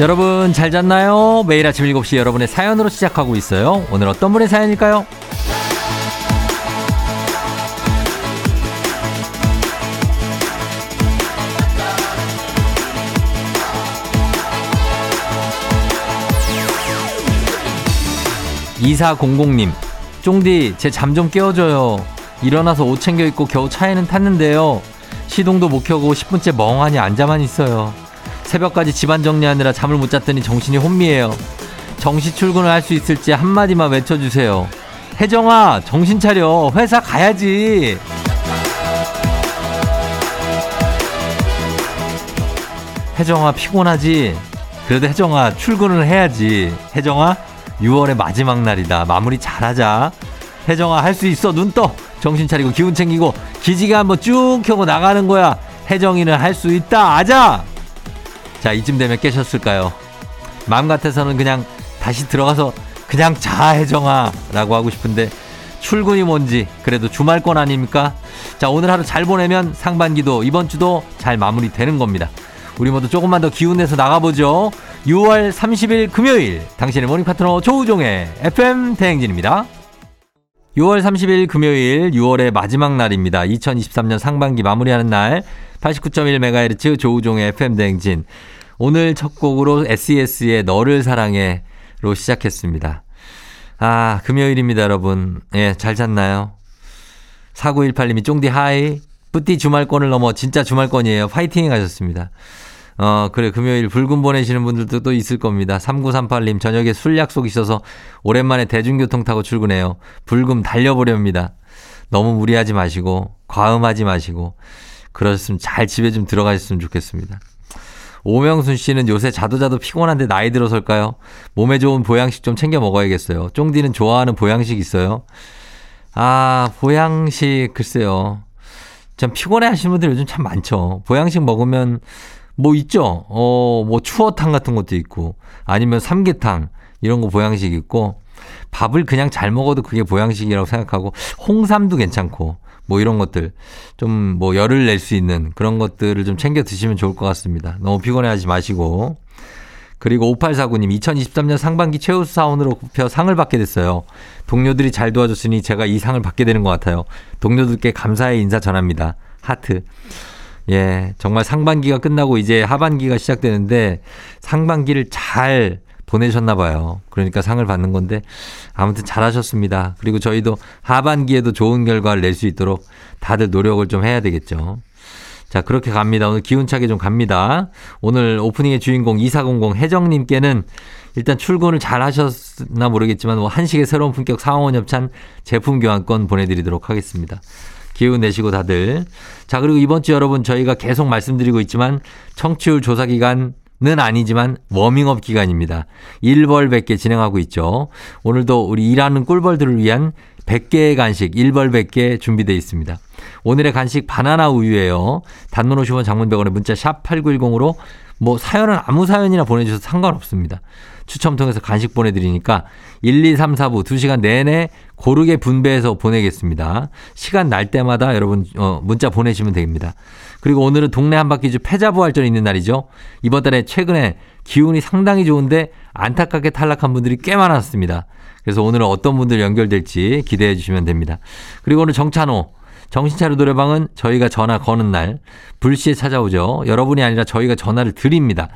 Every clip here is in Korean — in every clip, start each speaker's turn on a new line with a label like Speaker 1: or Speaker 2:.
Speaker 1: 여러분 잘 잤나요? 매일 아침 7시 여러분의 사연으로 시작하고 있어요. 오늘 어떤 분의 사연일까요? 이사공공님, 쫑디 제 잠 좀 깨워줘요. 일어나서 옷 챙겨 입고 겨우 차에는 탔는데요. 시동도 못 켜고 10분째 멍하니 앉아만 있어요. 새벽까지 집안 정리하느라 잠을 못 잤더니 정신이 혼미해요. 정시 출근을 할 수 있을지 한마디만 외쳐주세요. 혜정아, 정신 차려. 회사 가야지. 혜정아, 피곤하지? 그래도 혜정아, 출근을 해야지. 혜정아, 6월의 마지막 날이다. 마무리 잘하자. 혜정아, 할 수 있어. 눈 떠. 정신 차리고 기운 챙기고 기지개 한번 쭉 켜고 나가는 거야. 혜정이는 할 수 있다. 아자! 자, 이쯤 되면 깨셨을까요? 마음 같아서는 그냥 다시 들어가서 그냥 자, 혜정아. 라고 하고 싶은데 출근이 뭔지 그래도 주말권 아닙니까? 자, 오늘 하루 잘 보내면 상반기도 이번 주도 잘 마무리되는 겁니다. 우리 모두 조금만 더 기운 내서 나가보죠. 6월 30일 금요일 당신의 모닝 파트너 조우종의 FM 대행진입니다. 6월 30일 금요일 6월의 마지막 날입니다. 2023년 상반기 마무리하는 날 89.1MHz 조우종의 FM 대행진. 오늘 첫 곡으로 SES의 너를 사랑해로 시작했습니다. 아, 금요일입니다, 여러분. 예, 잘 잤나요? 4918님이 쫑디 하이. 뿌띠 주말권을 넘어 진짜 주말권이에요. 파이팅 하셨습니다. 어, 그래. 금요일 불금 보내시는 분들도 또 있을 겁니다. 3938님, 저녁에 술 약속 있어서 오랜만에 대중교통 타고 출근해요. 불금 달려보렵니다. 너무 무리하지 마시고, 과음하지 마시고, 그러셨으면 잘 집에 좀 들어가셨으면 좋겠습니다. 오명순 씨는 요새 자도 자도 피곤한데 나이 들어설까요? 몸에 좋은 보양식 좀 챙겨 먹어야겠어요. 쫑디는 좋아하는 보양식 있어요? 아, 보양식, 글쎄요. 참 피곤해 하시는 분들 요즘 참 많죠. 보양식 먹으면 뭐 있죠. 어, 뭐 추어탕 같은 것도 있고 아니면 삼계탕 이런 거 보양식 있고 밥을 그냥 잘 먹어도 그게 보양식이라고 생각하고 홍삼도 괜찮고 뭐 이런 것들 좀 뭐 열을 낼 수 있는 그런 것들을 좀 챙겨 드시면 좋을 것 같습니다. 너무 피곤해 하지 마시고. 그리고 5849님 2023년 상반기 최우수 사원으로 뽑혀 상을 받게 됐어요. 동료들이 잘 도와줬으니 제가 이 상을 받게 되는 것 같아요. 동료들께 감사의 인사 전합니다. 하트. 예, 정말 상반기가 끝나고 이제 하반기가 시작되는데 상반기를 잘 보내셨나 봐요. 그러니까 상을 받는 건데 아무튼 잘하셨습니다. 그리고 저희도 하반기에도 좋은 결과를 낼 수 있도록 다들 노력을 좀 해야 되겠죠. 자, 그렇게 갑니다. 오늘 기운차게 좀 갑니다. 오늘 오프닝의 주인공 2400 혜정님께는 일단 출근을 잘 하셨나 모르겠지만 뭐 한식의 새로운 품격 상원 협찬 제품 교환권 보내드리도록 하겠습니다. 기운 내시고 다들. 자, 그리고 이번 주 여러분 저희가 계속 말씀드리고 있지만 청취율 조사 기간 는 아니지만 워밍업 기간입니다. 1벌 100개 진행하고 있죠. 오늘도 우리 일하는 꿀벌들을 위한 100개의 간식 1벌 100개 준비되어 있습니다. 오늘의 간식 바나나 우유예요. 단문 50원 장문병원의 문자 샵 8910으로 뭐 사연은 아무 사연이나 보내주셔도 상관없습니다. 추첨 통해서 간식 보내드리니까 1, 2, 3, 4부 2시간 내내 고르게 분배해서 보내겠습니다. 시간 날 때마다 여러분 어, 문자 보내시면 됩니다. 그리고 오늘은 동네 한바퀴즈 패자부활전 있는 날이죠. 이번 달에 최근에 기운이 상당히 좋은데 안타깝게 탈락한 분들이 꽤 많았습니다. 그래서 오늘은 어떤 분들 연결될지 기대해 주시면 됩니다. 그리고 오늘 정찬호 정신차려 노래방은 저희가 전화 거는 날 불시에 찾아오죠. 여러분이 아니라 저희가 전화를 드립니다.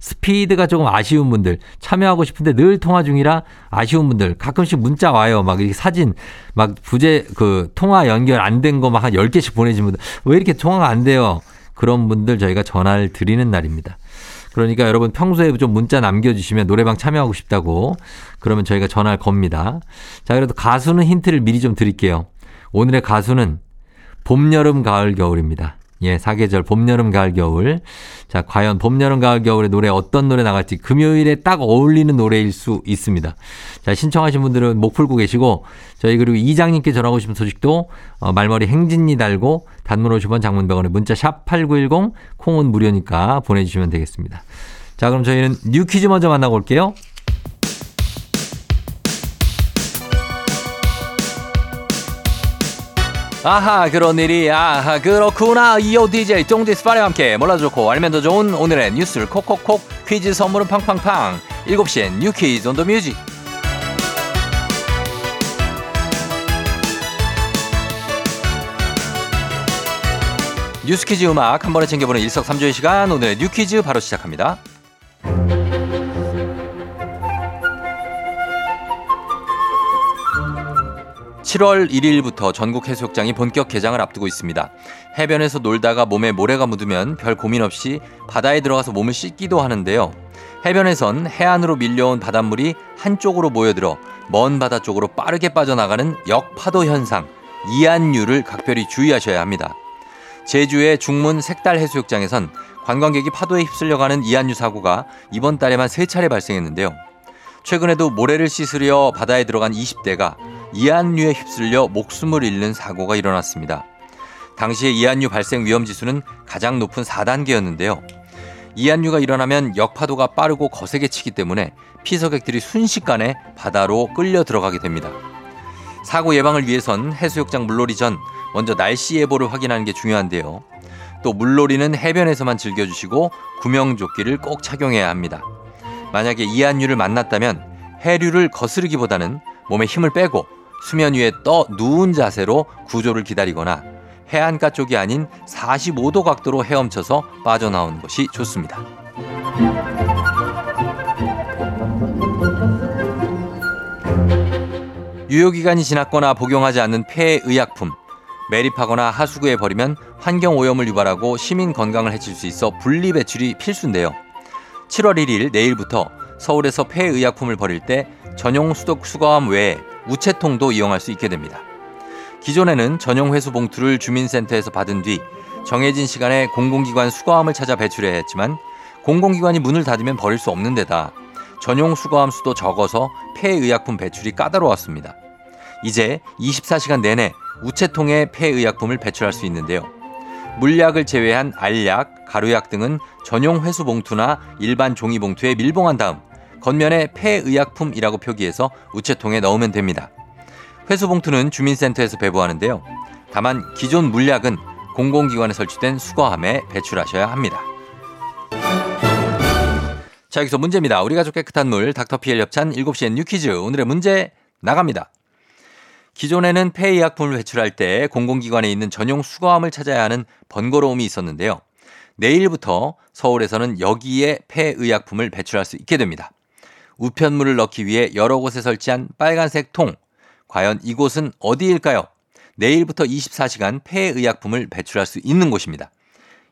Speaker 1: 스피드가 조금 아쉬운 분들 참여하고 싶은데 늘 통화 중이라 아쉬운 분들 가끔씩 문자 와요. 막 이렇게 사진 막 부재 그 통화 연결 안 된 거 막 한 10개씩 보내신 분들 왜 이렇게 통화가 안 돼요? 그런 분들 저희가 전화를 드리는 날입니다. 그러니까 여러분 평소에 좀 문자 남겨주시면 노래방 참여하고 싶다고 그러면 저희가 전화를 겁니다. 자, 그래도 가수는 힌트를 미리 좀 드릴게요. 오늘의 가수는 봄, 여름, 가을, 겨울입니다. 예, 사계절 봄, 여름, 가을, 겨울. 자, 과연 봄, 여름, 가을, 겨울의 노래 어떤 노래 나갈지 금요일에 딱 어울리는 노래일 수 있습니다. 자, 신청하신 분들은 목 풀고 계시고 저희 그리고 이장님께 전하고 싶은 소식도 어, 말머리 행진이 달고 단문 50원 장문 100원에 문자 샵 8910 콩은 무료니까 보내주시면 되겠습니다. 자, 그럼 저희는 뉴 퀴즈 먼저 만나고 올게요. 아하 그런 일이. 아하 그렇구나. 이오 DJ 쫑디 스파리와 함께 몰라도 좋고 알면 더 좋은 오늘의 뉴스를 콕콕콕 퀴즈 선물은 팡팡팡. 7시엔 뉴 퀴즈 on the music. 뉴스 퀴즈 음악 한 번에 챙겨보는 일석삼조의 시간. 오늘의 뉴 퀴즈 바로 시작합니다. 7월 1일부터 전국 해수욕장이 본격 개장을 앞두고 있습니다. 해변에서 놀다가 몸에 모래가 묻으면 별 고민 없이 바다에 들어가서 몸을 씻기도 하는데요. 해변에선 해안으로 밀려온 바닷물이 한쪽으로 모여들어 먼 바다 쪽으로 빠르게 빠져나가는 역파도 현상, 이안류를 각별히 주의하셔야 합니다. 제주의 중문 색달 해수욕장에선 관광객이 파도에 휩쓸려가는 이안류 사고가 이번 달에만 세 차례 발생했는데요. 최근에도 모래를 씻으려 바다에 들어간 20대가 이안류에 휩쓸려 목숨을 잃는 사고가 일어났습니다. 당시에 이안류 발생 위험 지수는 가장 높은 4단계였는데요. 이안류가 일어나면 역파도가 빠르고 거세게 치기 때문에 피서객들이 순식간에 바다로 끌려 들어가게 됩니다. 사고 예방을 위해선 해수욕장 물놀이 전 먼저 날씨 예보를 확인하는 게 중요한데요. 또 물놀이는 해변에서만 즐겨주시고 구명조끼를 꼭 착용해야 합니다. 만약에 이안류를 만났다면 해류를 거스르기보다는 몸에 힘을 빼고 수면 위에 떠 누운 자세로 구조를 기다리거나 해안가 쪽이 아닌 45도 각도로 헤엄쳐서 빠져나오는 것이 좋습니다. 유효기간이 지났거나 복용하지 않는 폐의약품, 매립하거나 하수구에 버리면 환경 오염을 유발하고 시민 건강을 해칠 수 있어 분리 배출이 필수인데요. 7월 1일 내일부터 서울에서 폐의약품을 버릴 때 전용 수독 수거함 외에 우체통도 이용할 수 있게 됩니다. 기존에는 전용 회수 봉투를 주민센터에서 받은 뒤 정해진 시간에 공공기관 수거함을 찾아 배출해야 했지만 공공기관이 문을 닫으면 버릴 수 없는 데다 전용 수거함 수도 적어서 폐의약품 배출이 까다로웠습니다. 이제 24시간 내내 우체통에 폐의약품을 배출할 수 있는데요. 물약을 제외한 알약, 가루약 등은 전용 회수 봉투나 일반 종이 봉투에 밀봉한 다음 겉면에 폐의약품이라고 표기해서 우체통에 넣으면 됩니다. 회수 봉투는 주민센터에서 배부하는데요. 다만 기존 물약은 공공기관에 설치된 수거함에 배출하셔야 합니다. 자, 여기서 문제입니다. 우리 가 족 깨끗한 물 닥터피엘 협찬 7시엔 뉴퀴즈 오늘의 문제 나갑니다. 기존에는 폐의약품을 배출할 때 공공기관에 있는 전용 수거함을 찾아야 하는 번거로움이 있었는데요. 내일부터 서울에서는 여기에 폐의약품을 배출할 수 있게 됩니다. 우편물을 넣기 위해 여러 곳에 설치한 빨간색 통. 과연 이곳은 어디일까요? 내일부터 24시간 폐의약품을 배출할 수 있는 곳입니다.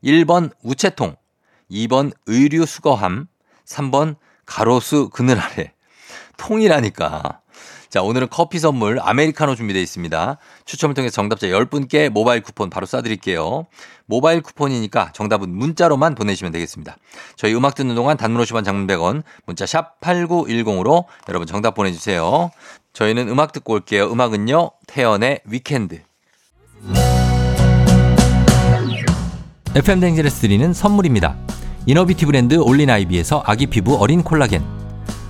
Speaker 1: 1번 우체통, 2번 의류 수거함, 3번 가로수 그늘 아래. 통이라니까. 자, 오늘은 커피 선물 아메리카노 준비되어 있습니다. 추첨을 통해 정답자 10분께 모바일 쿠폰 바로 쏴드릴게요. 모바일 쿠폰이니까 정답은 문자로만 보내시면 되겠습니다. 저희 음악 듣는 동안 단문 50원 장문 100원 문자 샵 8910으로 여러분 정답 보내주세요. 저희는 음악 듣고 올게요. 음악은요. 태연의 위켄드. FM 댕지레스 드리는 선물입니다. 이너뷰티 브랜드 올린 아이비에서 아기 피부 어린 콜라겐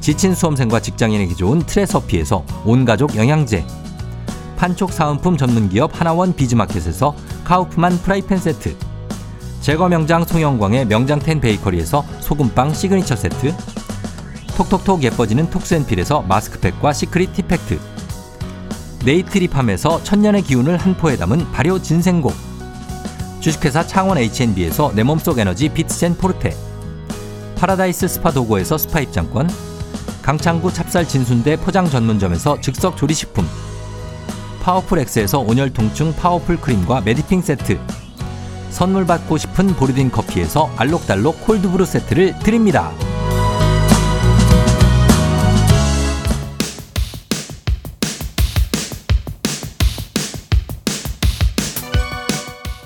Speaker 1: 지친 수험생과 직장인에게 좋은 트레서피에서 온가족 영양제. 판촉 사은품 전문기업 하나원 비즈마켓에서 카우프만 프라이팬 세트. 제과 명장 송영광의 명장텐 베이커리에서 소금빵 시그니처 세트. 톡톡톡 예뻐지는 톡스앤필에서 마스크팩과 시크릿 티팩트. 네이트리팜에서 천년의 기운을 한 포에 담은 발효 진생고 주식회사 창원 H&B에서 내 몸속 에너지 비트젠 포르테. 파라다이스 스파 도고에서 스파 입장권 강창구 찹쌀 진순대 포장 전문점에서 즉석 조리식품 파워풀 엑스에서 온열 통증 파워풀 크림과 메디핑 세트 선물 받고 싶은 보르딘 커피에서 알록달록 콜드브루 세트를 드립니다.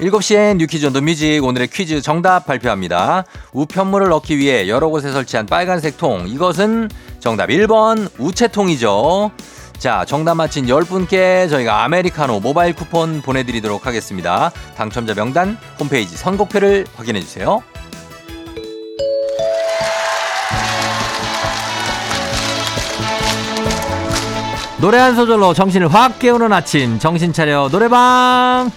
Speaker 1: 7시엔 뉴퀴즈 온더 뮤직 오늘의 퀴즈 정답 발표합니다. 우편물을 넣기 위해 여러 곳에 설치한 빨간색 통 이것은 정답 1번 우체통이죠. 자 정답 맞힌 10분께 저희가 아메리카노 모바일 쿠폰 보내드리도록 하겠습니다. 당첨자 명단 홈페이지 선곡표를 확인해주세요. 노래 한 소절로 정신을 확 깨우는 아침 정신 차려 노래방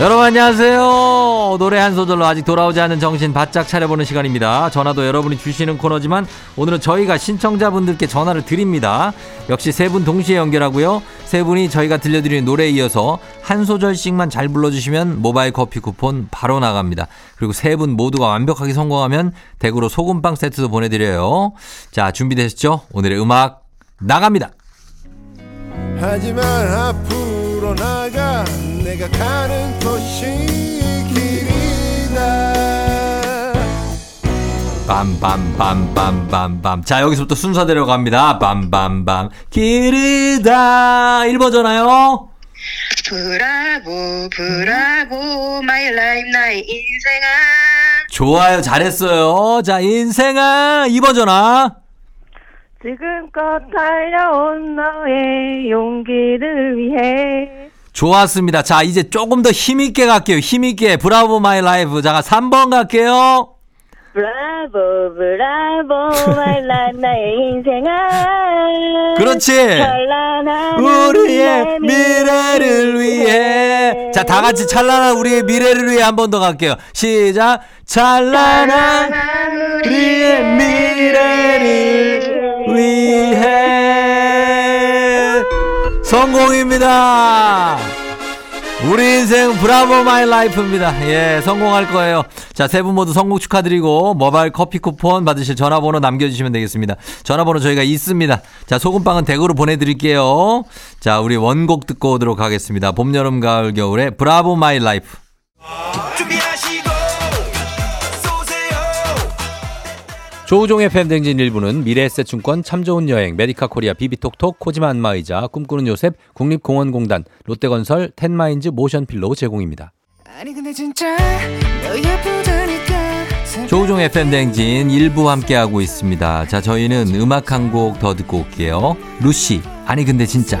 Speaker 1: 여러분 안녕하세요. 노래 한 소절로 아직 돌아오지 않은 정신 바짝 차려보는 시간입니다. 전화도 여러분이 주시는 코너지만 오늘은 저희가 신청자분들께 전화를 드립니다. 역시 세 분 동시에 연결하고요. 세 분이 저희가 들려드리는 노래에 이어서 한 소절씩만 잘 불러주시면 모바일 커피 쿠폰 바로 나갑니다. 그리고 세 분 모두가 완벽하게 성공하면 댁으로 소금빵 세트도 보내드려요. 자 준비되셨죠? 오늘의 음악 나갑니다. 하지만 앞 으로 나가 내가 가는 곳이 길이다. 빰빰빰빰빰빰. 자 여기서부터 순서대로 갑니다. 빰빰빰. 길이다. 1버전나요.
Speaker 2: Bravo bravo my life 나의 인생아.
Speaker 1: 좋아요 잘했어요. 자 인생아 2버전아
Speaker 2: 지금껏 달려온 너의 용기를 위해
Speaker 1: 좋았습니다. 자, 이제 조금 더 힘있게 갈게요. 힘있게. Bravo my life. 자, 3번 갈게요.
Speaker 2: Bravo, bravo, my life, 나의 인생아.
Speaker 1: 그렇지. 우리의 미래를 위해. 자, 다 같이 찬란한 우리의 미래를 위해 한 번 더 갈게요. 시작. 찬란한 우리의 미래를 위해. 성공입니다. 우리 인생 Bravo my life입니다. 예, 성공할 거예요. 자, 세 분 모두 성공 축하드리고 모바일 커피 쿠폰 받으실 전화번호 남겨주시면 되겠습니다. 전화번호 저희가 있습니다. 자, 소금빵은 댁으로 보내드릴게요. 자, 우리 원곡 듣고 오도록 하겠습니다. 봄, 여름, 가을, 겨울에 Bravo my life. 조우종의 FM 대행진 1부는 미래에셋증권 참 좋은 여행 메디카 코리아 비비톡톡 코지마 안마의자 꿈꾸는 요셉 국립공원공단 롯데건설 텐마인즈 모션필로 제공입니다. 조우종의 FM 대행진 1부 함께하고 있습니다. 자 저희는 음악 한 곡 더 듣고 올게요. 루시 아니 근데 진짜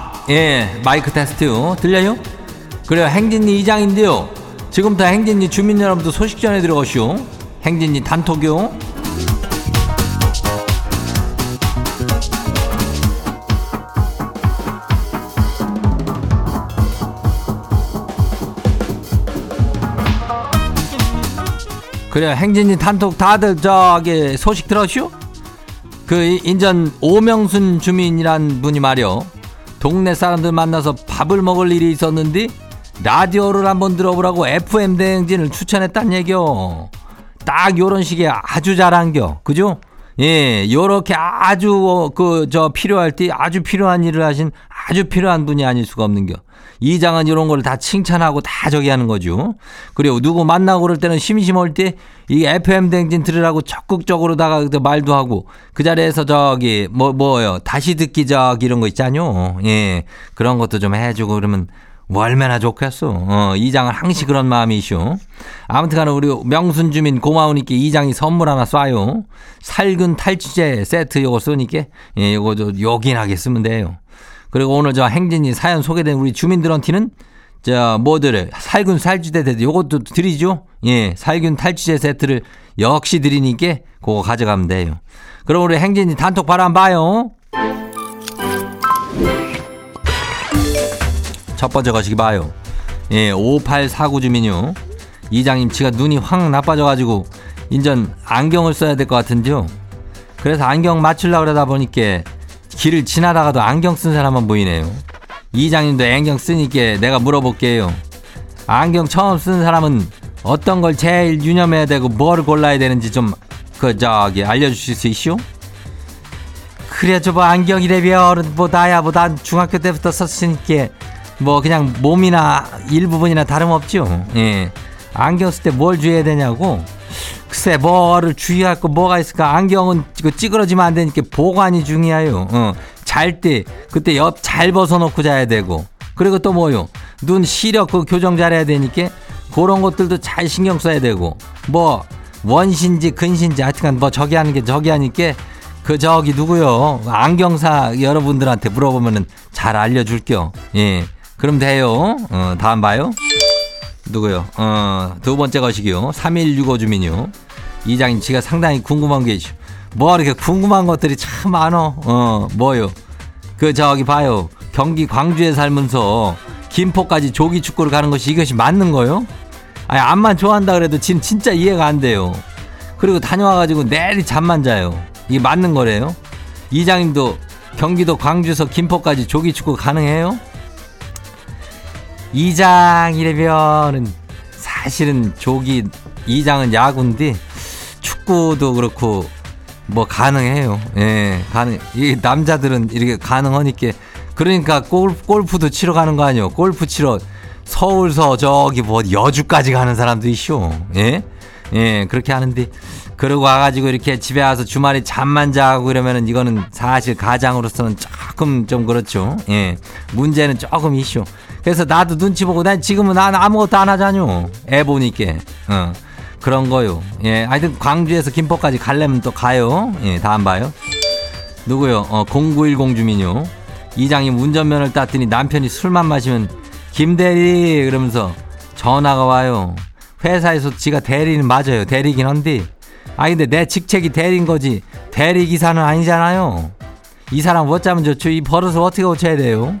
Speaker 1: 아. 예, 마이크 테스트 들려요? 그래요, 행진리 이장인데요. 지금부터 행진리 주민 여러분들 소식 전해 들어가시오. 행진리 단톡요. 그래 행진이 단톡 다들 저기 소식 들었슈? 그 인전 오명순 주민이란 분이 말이요 동네 사람들 만나서 밥을 먹을 일이 있었는데 라디오를 한번 들어보라고 FM 대행진을 추천했단 얘기요. 딱 요런 식의 아주 잘한겨. 그죠? 예, 요렇게 아주 어, 그저 필요할 때 아주 필요한 일을 하신 아주 필요한 분이 아닐 수가 없는겨. 이 장은 이런 걸 다 칭찬하고 다 저기 하는 거죠. 그리고 누구 만나고 그럴 때는 심심할 때 이 FM 댕진 들으라고 적극적으로다가 말도 하고 그 자리에서 저기 뭐 뭐요 다시 듣기 저기 이런 거 있잖요. 예, 그런 것도 좀 해주고 그러면 뭐 얼마나 좋겠어. 어, 이장은 항시 그런 마음이시오. 아무튼 간에 우리 명순 주민 고마우니까 이장이 선물 하나 쏴요. 살균 탈취제 세트 요거 쏘니까 예, 요거 저 요긴하게 쓰면 돼요. 그리고 오늘 저 행진이 사연 소개된 우리 주민들한테는 자, 뭐들 살균 탈취제 세트 요것도 드리죠. 예, 살균 탈취제 세트를 역시 드리니까 그거 가져가면 돼요. 그럼 우리 행진이 단톡 바람 봐요. 첫 번째 거시기 봐요. 예, 5849 주민요. 이장님, 지가 눈이 확 나빠져가지고, 인전 안경을 써야 될 것 같은데요. 그래서 안경 맞추려고 그러다 보니까 길을 지나다가도 안경 쓴 사람만 보이네요. 이장님도 안경 쓰니까 내가 물어볼게요. 안경 처음 쓰는 사람은 어떤 걸 제일 유념해야 되고 뭐를 골라야 되는지 좀, 그, 저기, 알려주실 수 있쇼? 그래, 저뭐 안경이래며, 뭐, 나야, 뭐, 난 중학교 때부터 썼으니까, 뭐, 그냥 몸이나 일부분이나 다름없죠. 예. 안경 쓸 때 뭘 주의해야 되냐고? 글쎄, 뭐를 주의할 거 뭐가 있을까? 안경은 찌그러지면 안 되니까 보관이 중요해요. 어. 잘 때, 그때 옆 잘 벗어놓고 자야 되고. 그리고 또 뭐요? 눈 시력 그 교정 잘해야 되니까 그런 것들도 잘 신경 써야 되고. 뭐, 원신지 근신지 하여튼간 뭐 저기 하는 게 저기 하니까 그 저기 누구요? 안경사 여러분들한테 물어보면은 잘 알려줄게요. 예. 그럼 돼요. 어, 다음 봐요. 누구요? 어, 두 번째 것이기요. 3165 주민요. 이장님, 지가 상당히 궁금한 게 있죠. 뭐 이렇게 궁금한 것들이 참 많어. 어, 뭐요? 그 저기 봐요. 경기 광주에 살면서 김포까지 조기 축구를 가는 것이 이것이 맞는 거요? 아니, 암만 좋아한다 그래도 진 진짜 이해가 안 돼요. 그리고 다녀와가지고 내리 잠만 자요. 이게 맞는 거래요? 이장님도 경기도 광주에서 김포까지 조기 축구 가능해요? 이장이라면은 사실은 조기 이장은 야구인데 축구도 그렇고 뭐 가능해요. 예, 가능. 이 남자들은 이렇게 가능하니까 그러니까 골, 골프 도 치러 가는 거 아니요? 골프 치러 서울서 저기 뭐 여주까지 가는 사람도 있쇼. 예, 예, 그렇게 하는데 그러고 와가지고 이렇게 집에 와서 주말에 잠만 자고 이러면은 이거는 사실 가장으로서는 조금 좀 그렇죠. 예, 문제는 조금 이슈. 그래서 나도 눈치 보고 난 지금은 난 아무것도 안 하자뇨. 애 보니까. 어. 그런 거요. 예. 하여튼 광주에서 김포까지 갈려면 또 가요. 예. 다음 봐요. 누구요? 어, 0910 주민요. 이장님 운전면을 땄더니 남편이 술만 마시면 김대리 그러면서 전화가 와요. 회사에서 지가 대리는 맞아요. 대리긴 한데. 아 근데 내 직책이 대리인 거지. 대리 기사는 아니잖아요. 이 사람 어쩌면 좋죠. 이 버릇을 어떻게 고쳐야 돼요?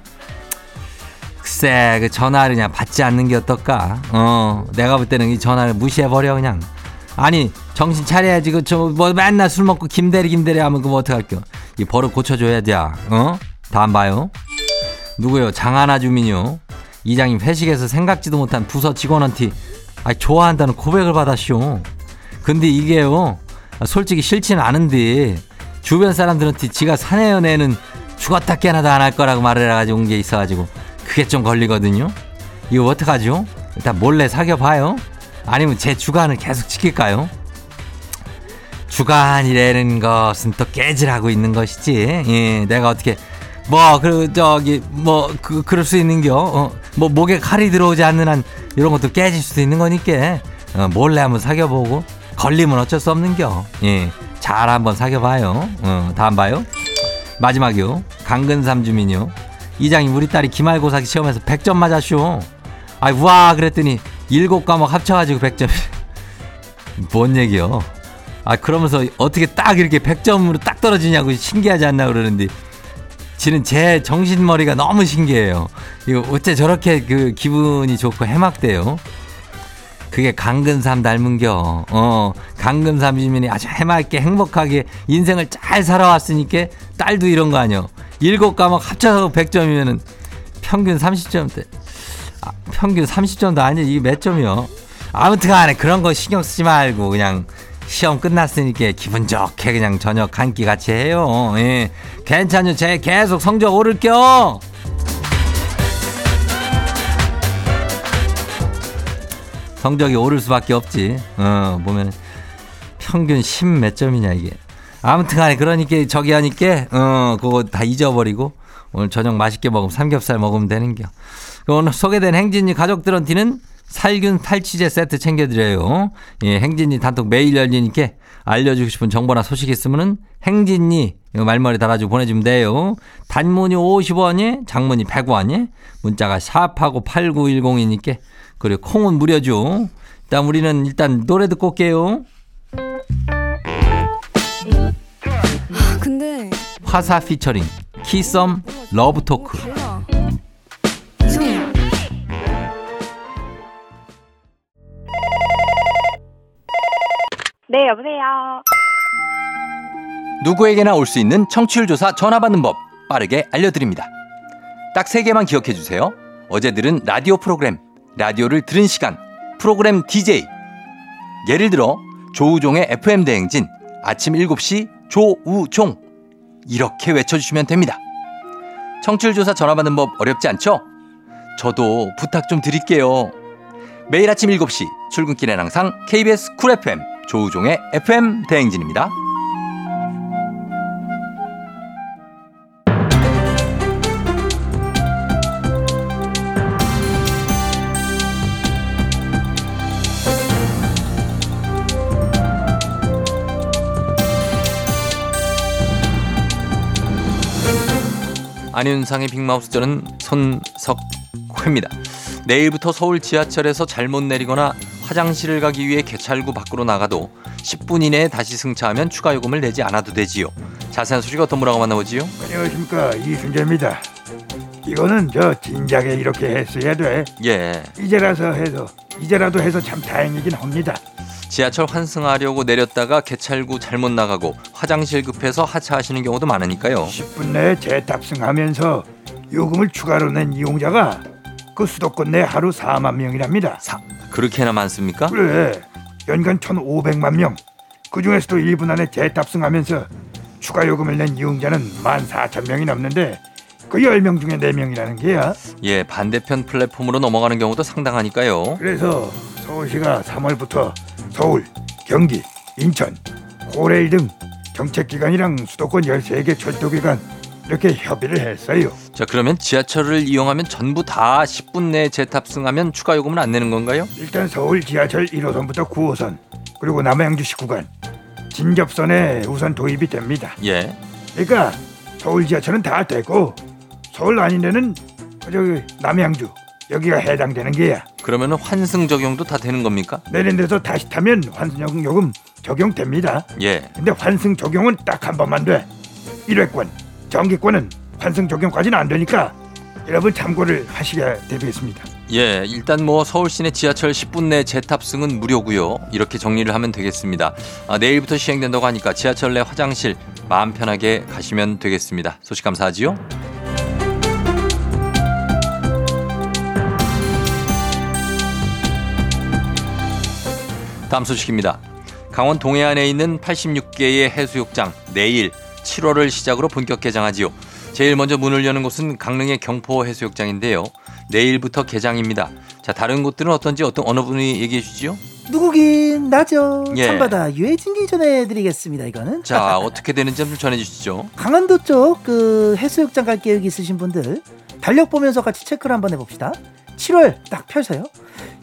Speaker 1: 글쎄 그 전화를 그냥 받지 않는 게 어떨까? 어 내가 볼 때는 이 전화를 무시해버려 그냥. 아니 정신 차려야지. 그저뭐 맨날 술 먹고 김대리 김대리 하면 그거 어떡할게요? 이 버릇 고쳐줘야 돼어? 다음 봐요. 누구요? 장하나 주민요. 이장님 회식에서 생각지도 못한 부서 직원한테 아 좋아한다는 고백을 받았쇼. 근데 이게요 솔직히 싫지는 않은데 주변 사람들한테 지가 사내 연애는 죽었다 깨나다 안할 거라고 말을 해가지고 온 게 있어가지고 그게 좀 걸리거든요. 이거 어떡하죠? 일단 몰래 사귀어봐요. 아니면 제 주관을 계속 지킬까요? 주관이라는 것은 또 깨질하고 있는 것이지. 예, 내가 어떻게 뭐 그 저기 뭐 그 그럴 수 있는겨. 어, 뭐 목에 칼이 들어오지 않는 한 이런 것도 깨질 수도 있는 거니까 어, 몰래 한번 사귀어보고 걸리면 어쩔 수 없는겨. 예, 잘 한번 사귀어봐요. 어, 다음 봐요. 마지막이요. 강근삼 주민요. 이장님 우리 딸이 기말고사 시험에서 100점 맞았쇼. 아이 와 그랬더니 일곱 과목 합쳐가지고 100점. 뭔 얘기요? 아 그러면서 어떻게 딱 이렇게 100점으로 딱 떨어지냐고 신기하지 않나 그러는데 지는 제 정신머리가 너무 신기해요. 이거 어째 저렇게 그 기분이 좋고 해맑대요. 그게 강근삼 닮은겨. 어, 강근삼 주민이 아주 해맑게 행복하게 인생을 잘 살아왔으니까 딸도 이런 거 아니요. 일곱 과목 합쳐서 100점이면은 평균 30점대. 아, 평균 30점도 아니 이게 몇 점이요? 아무튼 간에 그런 거 신경 쓰지 말고 그냥 시험 끝났으니까 기분 좋게 그냥 저녁 한 끼 같이 해요. 예. 괜찮요. 제 계속 성적 오를겨. 성적이 오를 수밖에 없지. 어, 보면 평균 10 몇 점이냐 이게. 아무튼 간에 그러니까 저기 하니까 어, 그거 다 잊어버리고 오늘 저녁 맛있게 먹으면 삼겹살 먹으면 되는겨. 오늘 소개된 행진이 가족들한테는 살균 탈취제 세트 챙겨드려요. 예, 행진이 단톡 매일 열리니까 알려주고 싶은 정보나 소식 있으면은 행진이 말머리 달아주고 보내주면 돼요. 단문이 50원이, 장문이 100원이, 문자가 샵하고 8910이니까 그리고 콩은 무료죠. 일단 우리는 일단 노래 듣고 올게요.
Speaker 3: 근데
Speaker 1: 화사 피처링 키썸 Love Talk.
Speaker 3: 달라. 이상해.
Speaker 2: 네, 여보세요.
Speaker 1: 누구에게나 올 수 있는 청취율 조사 전화 받는 법 빠르게 알려드립니다. 딱 세 개만 기억해 주세요. 어제 들은 라디오 프로그램, 라디오를 들은 시간, 프로그램 DJ. 예를 들어 조우종의 FM 대행진 아침 7시 조우종 이렇게 외쳐주시면 됩니다. 청취율 조사 전화 받는 법 어렵지 않죠? 저도 부탁 좀 드릴게요. 매일 아침 7시 출근길엔 항상 KBS 쿨 FM 조우종의 FM 대행진입니다. 안윤상의 빅마우스 저는 손석회입니다. 내일부터 서울 지하철에서 잘못 내리거나 화장실을 가기 위해 개찰구 밖으로 나가도 10분 이내에 다시 승차하면 추가 요금을 내지 않아도 되지요. 자세한 소식 어떤 분하고 만나보지요?
Speaker 4: 안녕하십니까 이순재입니다. 이거는 저 진작에 이렇게 했어야 돼.
Speaker 1: 예.
Speaker 4: 이제라서 해서 이제라도 해서 참 다행이긴 합니다.
Speaker 1: 지하철 환승하려고 내렸다가 개찰구 잘못 나가고 화장실 급해서 하차하시는 경우도 많으니까요.
Speaker 4: 10분 내에 재탑승하면서 요금을 추가로 낸 이용자가 그 수도권 내 하루 4만 명이랍니다.
Speaker 1: 사, 그렇게나 많습니까?
Speaker 4: 그래 연간 1,500만 명. 그 중에서도 1분 안에 재탑승하면서 추가 요금을 낸 이용자는 14,000명이 넘는데 그 10명 중에 4명이라는 게야.
Speaker 1: 예, 반대편 플랫폼으로 넘어가는 경우도 상당하니까요.
Speaker 4: 그래서 서울시가 3월부터 서울, 경기, 인천, 고레일 등 정책기관이랑 수도권 13개 철도기관 이렇게 협의를 했어요.
Speaker 1: 자, 그러면 지하철을 이용하면 전부 다 10분 내에 재탑승하면 추가 요금을 안 내는 건가요?
Speaker 4: 일단 서울 지하철 1호선부터 9호선 그리고 남양주 19간 진접선에 우선 도입이 됩니다.
Speaker 1: 예.
Speaker 4: 그러니까 서울 지하철은 다 되고 서울 아닌 데는 저기 남양주 여기가 해당되는 게야.
Speaker 1: 그러면 환승 적용도 다 되는 겁니까?
Speaker 4: 내린 데서 다시 타면 환승 요금 적용됩니다.
Speaker 1: 예.
Speaker 4: 근데 환승 적용은 딱 한 번만 돼. 1회권, 정기권은 환승 적용까지는 안 되니까 여러분 참고를 하시게 되겠습니다.
Speaker 1: 예, 일단 뭐 서울 시내 지하철 10분 내 재탑승은 무료고요. 이렇게 정리를 하면 되겠습니다. 아, 내일부터 시행된다고 하니까 지하철 내 화장실 마음 편하게 가시면 되겠습니다. 소식 감사하지요. 다음 소식입니다. 강원 동해안에 있는 86개의 해수욕장 내일 7월을 시작으로 본격 개장하지요. 제일 먼저 문을 여는 곳은 강릉의 경포 해수욕장인데요. 내일부터 개장입니다. 자, 다른 곳들은 어떤지 어떤 어느 분이 얘기해 주지요?
Speaker 5: 누구긴 나죠.
Speaker 1: 예.
Speaker 5: 참바다 유해진이 전해드리겠습니다. 이거는
Speaker 1: 자, 어떻게 되는지 좀 전해 주시죠.
Speaker 5: 강원도 쪽 그 해수욕장 갈 계획 있으신 분들 달력 보면서 같이 체크를 한번 해봅시다. 7월 딱 펴서요.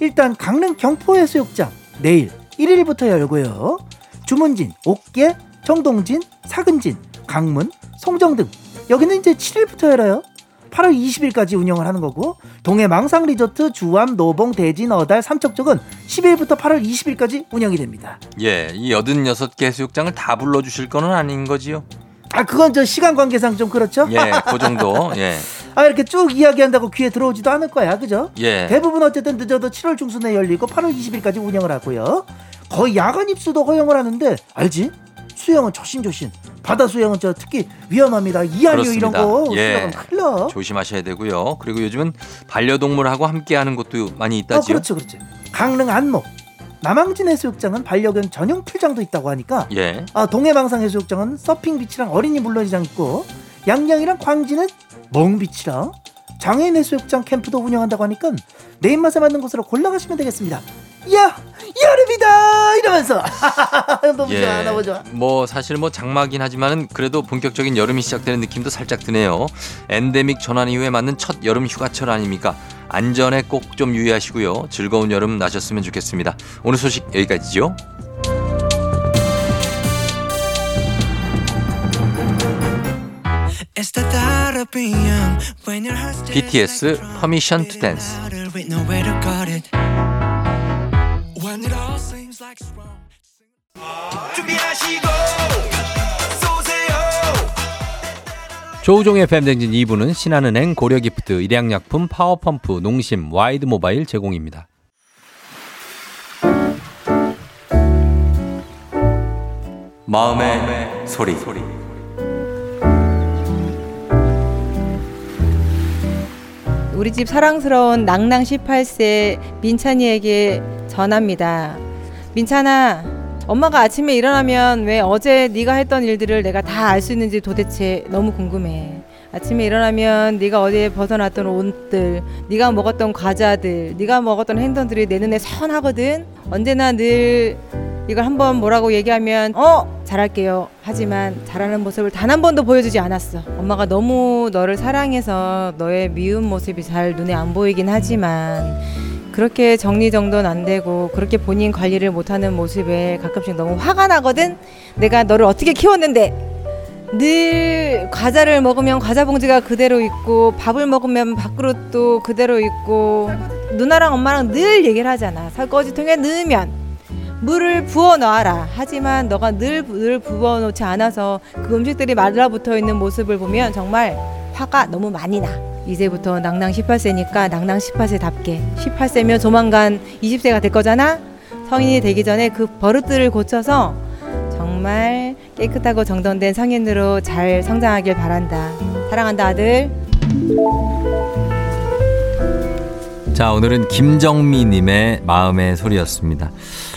Speaker 5: 일단 강릉 경포 해수욕장 내일 1일부터 열고요. 주문진, 옥계, 정동진, 사근진, 강문, 송정 등 여기는 이제 7일부터 열어요. 8월 20일까지 운영을 하는 거고 동해 망상 리조트, 주암, 노봉, 대진, 어달, 삼척 쪽은 10일부터 8월 20일까지 운영이 됩니다.
Speaker 1: 예, 이 86개 해수욕장을 다 불러 주실 거는 아닌 거지요.
Speaker 5: 아 그건 저 시간 관계상 좀 그렇죠?
Speaker 1: 예, 그 정도. 예.
Speaker 5: 아 이렇게 쭉 이야기한다고 귀에 들어오지도 않을 거야, 그죠?
Speaker 1: 예.
Speaker 5: 대부분 어쨌든 늦어도 7월 중순에 열리고 8월 20일까지 운영을 하고요. 거의 야간 입수도 허용을 하는데 알지? 수영은 조심조심. 바다 수영은 저 특히 위험합니다. 이한류 이런. 거
Speaker 1: 예.
Speaker 5: 수영은 큰일 나.
Speaker 1: 조심하셔야 되고요. 그리고 요즘은 반려동물하고 함께 하는 곳도 많이
Speaker 5: 어,
Speaker 1: 있다지요.
Speaker 5: 그렇죠, 그렇죠. 강릉 안목, 남항진 해수욕장은 반려견 전용 풀장도 있다고 하니까
Speaker 1: 예.
Speaker 5: 아, 동해망상 해수욕장은 서핑 비치랑 어린이 물놀이장 있고 양양이랑 광진은 멍 비치랑 장애인 해수욕장 캠프도 운영한다고 하니까 내 입맛에 맞는 곳으로 골라가시면 되겠습니다. 야 여름이다 이러면서 너무 좋아 너무 좋아
Speaker 1: 뭐 사실 뭐 장마긴 하지만은 그래도 본격적인 여름이 시작되는 느낌도 살짝 드네요. 엔데믹 전환 이후에 맞는 첫 여름 휴가철 아닙니까? 안전에 꼭 좀 유의하시고요. 즐거운 여름 나셨으면 좋겠습니다. 오늘 소식 여기까지죠. BTS Permission to Dance.
Speaker 6: 준비하시고
Speaker 1: 조우종의 FM 대행진 2부는 신한은행, 고려기프트, 일양약품, 파워펌프, 농심, 와이드모바일 제공입니다. 마음의 소리.
Speaker 7: 우리 집 사랑스러운 낭낭 18세 민찬이에게 전합니다. 민찬아, 엄마가 아침에 일어나면 왜 어제 네가 했던 일들을 내가 다 알 수 있는지 도대체 너무 궁금해. 아침에 일어나면 네가 어디에 벗어놨던 옷들, 네가 먹었던 과자들, 네가 먹었던 행동들이 내 눈에 선하거든. 언제나 늘 이걸 한번 뭐라고 얘기하면 어 잘할게요. 하지만 잘하는 모습을 단 한 번도 보여주지 않았어. 엄마가 너무 너를 사랑해서 너의 미운 모습이 잘 눈에 안 보이긴 하지만 그렇게 정리정돈 안 되고 그렇게 본인 관리를 못하는 모습에 가끔씩 너무 화가 나거든. 내가 너를 어떻게 키웠는데 늘 과자를 먹으면 과자 봉지가 그대로 있고 밥을 먹으면 밥그릇도 그대로 있고 누나랑 엄마랑 늘 얘기를 하잖아. 설거지통에 넣으면 물을 부어 넣어라. 하지만 너가 늘, 늘 부어 놓지 않아서 그 음식들이 말라붙어 있는 모습을 보면 정말 화가 너무 많이 나. 이제부터 낭낭 18세니까 낭낭 18세답게 18세면 조만간 20세가 될 거잖아. 성인이 되기 전에 그 버릇들을 고쳐서 정말 깨끗하고 정돈된 성인으로 잘 성장하길 바란다. 사랑한다 아들.
Speaker 1: 자, 오늘은 김정미님의 마음의 소리였습니다.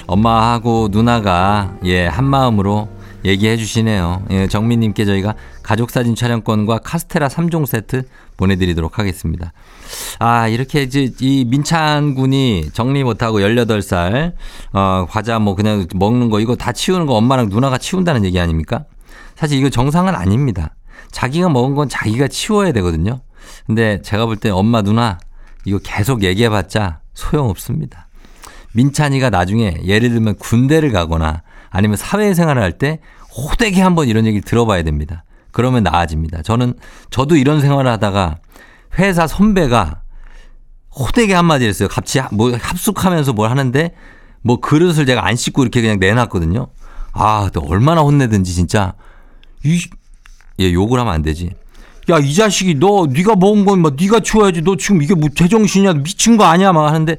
Speaker 1: 엄마하고 누나가, 예, 한 마음으로 얘기해 주시네요. 예, 정미님께 저희가 가족사진 촬영권과 카스테라 3종 세트 보내드리도록 하겠습니다. 아, 이렇게 이제 이 민찬 군이 정리 못하고 18살, 어, 과자 뭐 그냥 먹는 거 이거 다 치우는 거 엄마랑 누나가 치운다는 얘기 아닙니까? 사실 이거 정상은 아닙니다. 자기가 먹은 건 자기가 치워야 되거든요. 근데 제가 볼 때 엄마 누나 이거 계속 얘기해봤자 소용없습니다. 민찬이가 나중에 예를 들면 군대를 가거나 아니면 사회생활을 할 때 호되게 한번 이런 얘기를 들어봐야 됩니다. 그러면 나아집니다. 저는 저도 이런 생활을 하다가 회사 선배가 호되게 한마디 했어요. 같이 뭐 합숙하면서 뭘 하는데 뭐 그릇을 제가 안 씻고 이렇게 그냥 내놨거든요. 아, 또 얼마나 혼내든지 진짜 이, 얘 욕을 하면 안 되지. 야, 이 자식이 너 네가 먹은 건뭐 네가 치워야지. 너 지금 이게 뭐 제정신이야. 미친 거 아니야? 막 하는데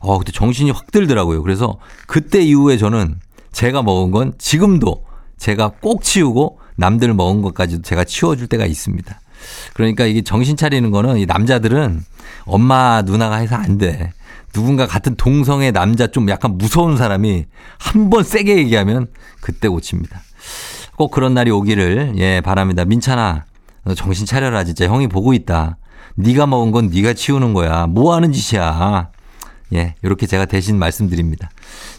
Speaker 1: 어, 그때 정신이 확 들더라고요. 그래서 그때 이후에 저는 제가 먹은 건 지금도 제가 꼭 치우고 남들 먹은 것까지도 제가 치워줄 때가 있습니다. 그러니까 이게 정신 차리는 거는 이 남자들은 엄마 누나가 해서 안 돼. 누군가 같은 동성의 남자 좀 약간 무서운 사람이 한 번 세게 얘기하면 그때 고칩니다. 꼭 그런 날이 오기를 예 바랍니다. 민찬아 너 정신 차려라 진짜 형이 보고 있다. 네가 먹은 건 네가 치우는 거야. 뭐 하는 짓이야. 예, 이렇게 제가 대신 말씀드립니다.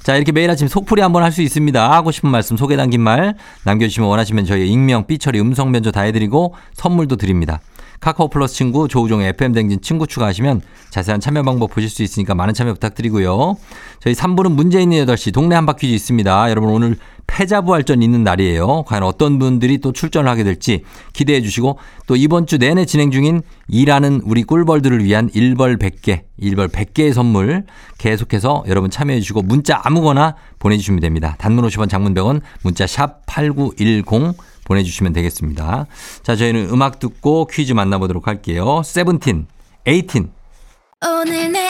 Speaker 1: 자, 이렇게 매일 아침 속풀이 한번 할 수 있습니다. 하고 싶은 말씀, 소개 담긴 말 남겨주시면 원하시면 저희 익명, 삐처리, 음성 변조 다 해드리고 선물도 드립니다. 카카오 플러스 친구, 조우종의 FM댕진 친구 추가하시면 자세한 참여 방법 보실 수 있으니까 많은 참여 부탁드리고요. 저희 3부는 문제 있는 8시 동네 한바 퀴즈 있습니다. 여러분 오늘 패자부활전 있는 날이에요. 과연 어떤 분들이 또 출전을 하게 될지 기대해 주시고 또 이번 주 내내 진행 중인 일하는 우리 꿀벌들을 위한 1벌 100개, 1벌 100개의 선물 계속해서 여러분 참여해 주시고 문자 아무거나 보내주시면 됩니다. 단문 50원 장문 100원 문자 샵 8910 보내주시면 되겠습니다. 자 저희는 음악 듣고 퀴즈 만나보도록 할게요. 세븐틴, 에이틴
Speaker 3: 오늘 내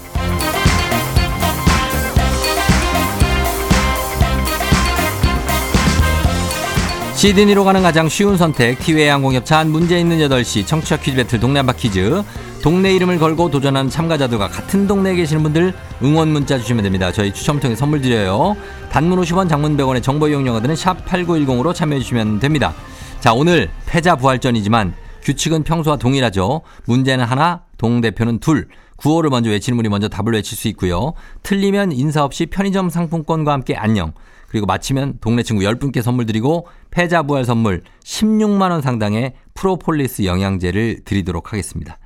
Speaker 1: 시드니로 가는 가장 쉬운 선택 티웨이 항공협찬 문제 있는 8시 청취자 퀴즈 배틀 동네 한바 퀴즈 동네 이름을 걸고 도전하는 참가자들과 같은 동네에 계시는 분들 응원 문자 주시면 됩니다. 저희 추첨 통해 선물 드려요. 단문 50원 장문 100원의 정보 이용료들은 샵 8910으로 참여해 주시면 됩니다. 자 오늘 패자 부활전이지만 규칙은 평소와 동일하죠. 문제는 하나 동대표는 둘 구호를 먼저 외치는 분이 먼저 답을 외칠 수 있고요. 틀리면 인사 없이 편의점 상품권과 함께 안녕. 그리고 마치면 동네 친구 10분께 선물 드리고 패자 부활 선물 16만 원 상당의 프로폴리스 영양제를 드리도록 하겠습니다.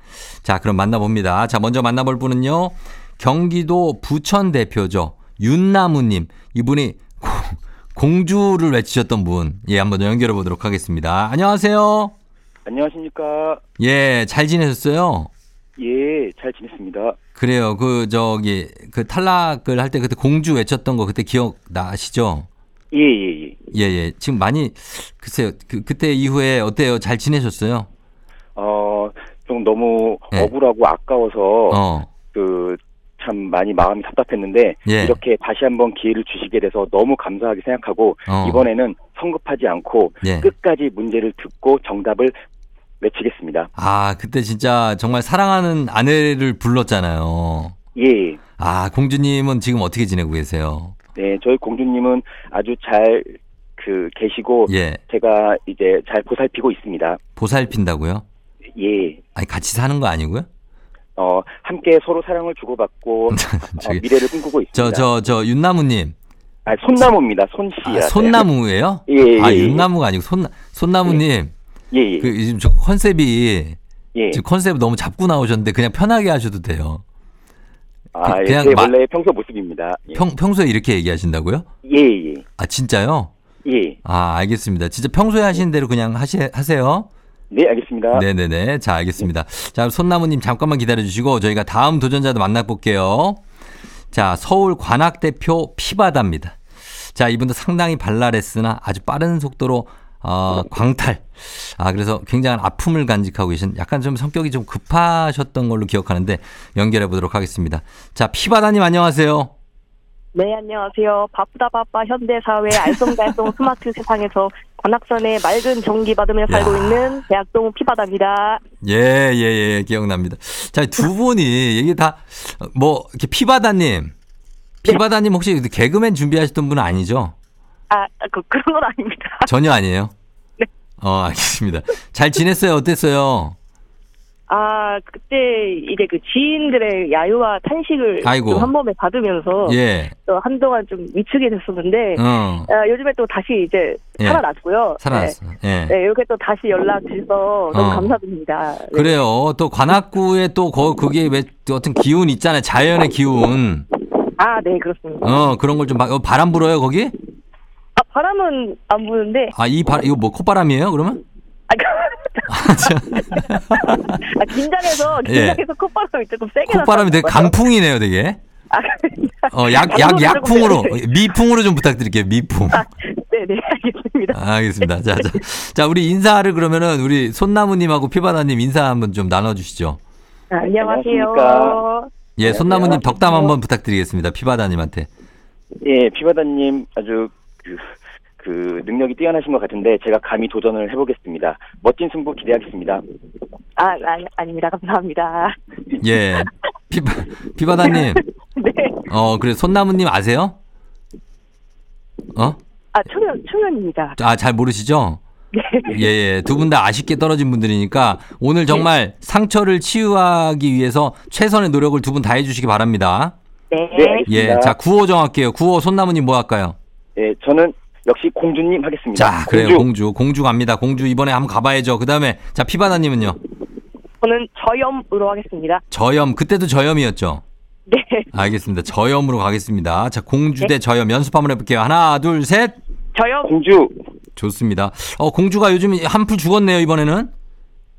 Speaker 1: 자, 그럼 만나봅니다. 자, 먼저 만나볼 분은요. 경기도 부천 대표죠. 윤나무님. 이분이 고- 공주를 외치셨던 분. 예, 한번 연결해 보도록 하겠습니다. 안녕하세요.
Speaker 8: 안녕하십니까.
Speaker 1: 예, 잘 지내셨어요?
Speaker 8: 예, 잘 지냈습니다.
Speaker 1: 그래요. 그, 저기, 그 탈락을 할 때 그때 공주 외쳤던 거 그때 기억 나시죠?
Speaker 8: 예, 예, 예.
Speaker 1: 예, 예. 지금 많이, 글쎄요. 그, 그때 이후에 어때요? 잘 지내셨어요?
Speaker 8: 어, 좀 너무
Speaker 1: 예.
Speaker 8: 억울하고 아까워서
Speaker 1: 어.
Speaker 8: 그참 많이 마음이 답답했는데
Speaker 1: 예.
Speaker 8: 이렇게 다시 한번 기회를 주시게 돼서 너무 감사하게 생각하고
Speaker 1: 어.
Speaker 8: 이번에는 성급하지 않고
Speaker 1: 예.
Speaker 8: 끝까지 문제를 듣고 정답을 외치겠습니다.
Speaker 1: 아, 그때 진짜 정말 사랑하는 아내를 불렀잖아요.
Speaker 8: 예.
Speaker 1: 아, 공주님은 지금 어떻게 지내고 계세요?
Speaker 8: 네, 저희 공주님은 아주 잘 그 계시고
Speaker 1: 예.
Speaker 8: 제가 이제 잘 보살피고 있습니다.
Speaker 1: 보살핀다고요?
Speaker 8: 예.
Speaker 1: 아니, 같이 사는 거 아니고요?
Speaker 8: 어, 함께 서로 사랑을 주고받고 어, 미래를 꿈꾸고 있습니다.
Speaker 1: 저, 저, 저, 윤나무님.
Speaker 8: 아, 손나무입니다. 손씨야.
Speaker 1: 아, 손나무예요?
Speaker 8: 예, 예,
Speaker 1: 아,
Speaker 8: 예.
Speaker 1: 윤나무가 아니고 손, 손나무님.
Speaker 8: 예, 예.
Speaker 1: 그, 지금 저 컨셉이,
Speaker 8: 예.
Speaker 1: 지금 컨셉 너무 잡고 나오셨는데 그냥 편하게 하셔도 돼요.
Speaker 8: 아,
Speaker 1: 그-
Speaker 8: 예,
Speaker 1: 그냥
Speaker 8: 제
Speaker 1: 마-
Speaker 8: 원래 평소 모습입니다. 예.
Speaker 1: 평, 평소에 이렇게 얘기하신다고요?
Speaker 8: 예, 예.
Speaker 1: 아, 진짜요?
Speaker 8: 예.
Speaker 1: 아, 알겠습니다. 진짜 평소에 하시는 대로 그냥 하시, 하세요.
Speaker 8: 네, 알겠습니다.
Speaker 1: 네네네. 자, 알겠습니다. 자, 손나무님 잠깐만 기다려주시고 저희가 다음 도전자도 만나볼게요. 자, 서울 관악 대표 피바다입니다. 자, 이분도 상당히 발랄했으나 아주 빠른 속도로 어, 광탈. 아, 그래서 굉장한 아픔을 간직하고 계신 약간 좀 성격이 좀 급하셨던 걸로 기억하는데 연결해 보도록 하겠습니다. 자, 피바다님 안녕하세요.
Speaker 2: 네, 안녕하세요. 바쁘다 바빠 현대사회 알쏭달쏭 스마트 세상에서 관악산의 맑은 전기 받으며 살고
Speaker 1: 야.
Speaker 2: 있는 대학동 피바다입니다.
Speaker 1: 예, 예, 예, 기억납니다. 자, 두 분이 이게 다 뭐 이렇게 피바다님, 피바다님 혹시 개그맨 준비하셨던 분은 아니죠?
Speaker 2: 아, 그, 그런 건 아닙니다.
Speaker 1: 전혀 아니에요.
Speaker 2: 네.
Speaker 1: 어, 알겠습니다. 잘 지냈어요? 어땠어요?
Speaker 2: 아, 그때 이제 그 지인들의 야유와 탄식을
Speaker 1: 아이고.
Speaker 2: 좀한 몸에 받으면서
Speaker 1: 예.
Speaker 2: 또 한동안 좀 미치게 됐었는데
Speaker 1: 어,
Speaker 2: 아, 요즘에 또 다시 이제
Speaker 1: 예.
Speaker 2: 살아났고요.
Speaker 1: 살아났어. 예.
Speaker 2: 네, 네, 이렇게 또 다시 연락 주셔서 너무
Speaker 1: 어.
Speaker 2: 감사드립니다. 네.
Speaker 1: 그래요. 또 관악구에 또 거, 거기에 왜 어떤 기운 있잖아요. 자연의 기운.
Speaker 2: 아, 네, 그렇습니다.
Speaker 1: 어, 그런 걸 좀, 바- 어, 바람 불어요, 거기?
Speaker 2: 아, 바람은 안 부는데,
Speaker 1: 아, 이 바, 이거 뭐 콧바람이에요, 그러면?
Speaker 2: 아, 아, 긴장해서, 긴장해서 콧바람이 조금 세게
Speaker 1: 예. 콧바람이 되게. 강풍이네요, 되게.
Speaker 2: 아,
Speaker 1: 어, 약, 약, 약풍으로, 미풍으로 좀 부탁드릴게요, 미풍.
Speaker 2: 네, 네, 알겠습니다.
Speaker 1: 아, 알겠습니다. 자, 자, 자, 우리 인사를 그러면은 우리 손나무님하고 피바다님 인사 한번 좀 나눠주시죠.
Speaker 2: 아, 안녕하세요.
Speaker 8: 안녕하십니까.
Speaker 1: 예, 손나무님 덕담 한번 부탁드리겠습니다. 피바다님한테.
Speaker 8: 예, 피바다님 아주 그, 그 능력이 뛰어나신 것 같은데 제가 감히 도전을 해보겠습니다. 멋진 승부 기대하겠습니다.
Speaker 2: 아, 아, 아닙니다. 감사합니다.
Speaker 1: 예, 피바, 피바다님.
Speaker 2: 네.
Speaker 1: 어, 그래, 손나무님 아세요? 어?
Speaker 2: 아, 초면, 초면입니다.
Speaker 1: 아, 잘 모르시죠?
Speaker 2: 네.
Speaker 1: 예, 예. 두 분 다 아쉽게 떨어진 분들이니까 오늘 정말 상처를 치유하기 위해서 최선의 노력을 두 분 다 해주시기 바랍니다.
Speaker 2: 네.
Speaker 8: 네, 알겠습니다.
Speaker 1: 예, 자, 구호 정할게요. 구호 손나무님 뭐 할까요?
Speaker 8: 예, 저는 역시 공주님 하겠습니다.
Speaker 1: 자, 그래요. 공주. 공주 갑니다. 공주 이번에 한번 가봐야죠. 그 다음에, 자, 피바다님은요?
Speaker 2: 저는 저염으로 하겠습니다.
Speaker 1: 저염. 그때도 저염이었죠?
Speaker 2: 네.
Speaker 1: 알겠습니다. 저염으로 가겠습니다. 자, 공주
Speaker 2: 네.
Speaker 1: 대 저염 연습 한번 해볼게요. 하나, 둘, 셋.
Speaker 2: 저염.
Speaker 8: 공주
Speaker 1: 좋습니다. 어, 공주가 요즘 한풀 죽었네요, 이번에는.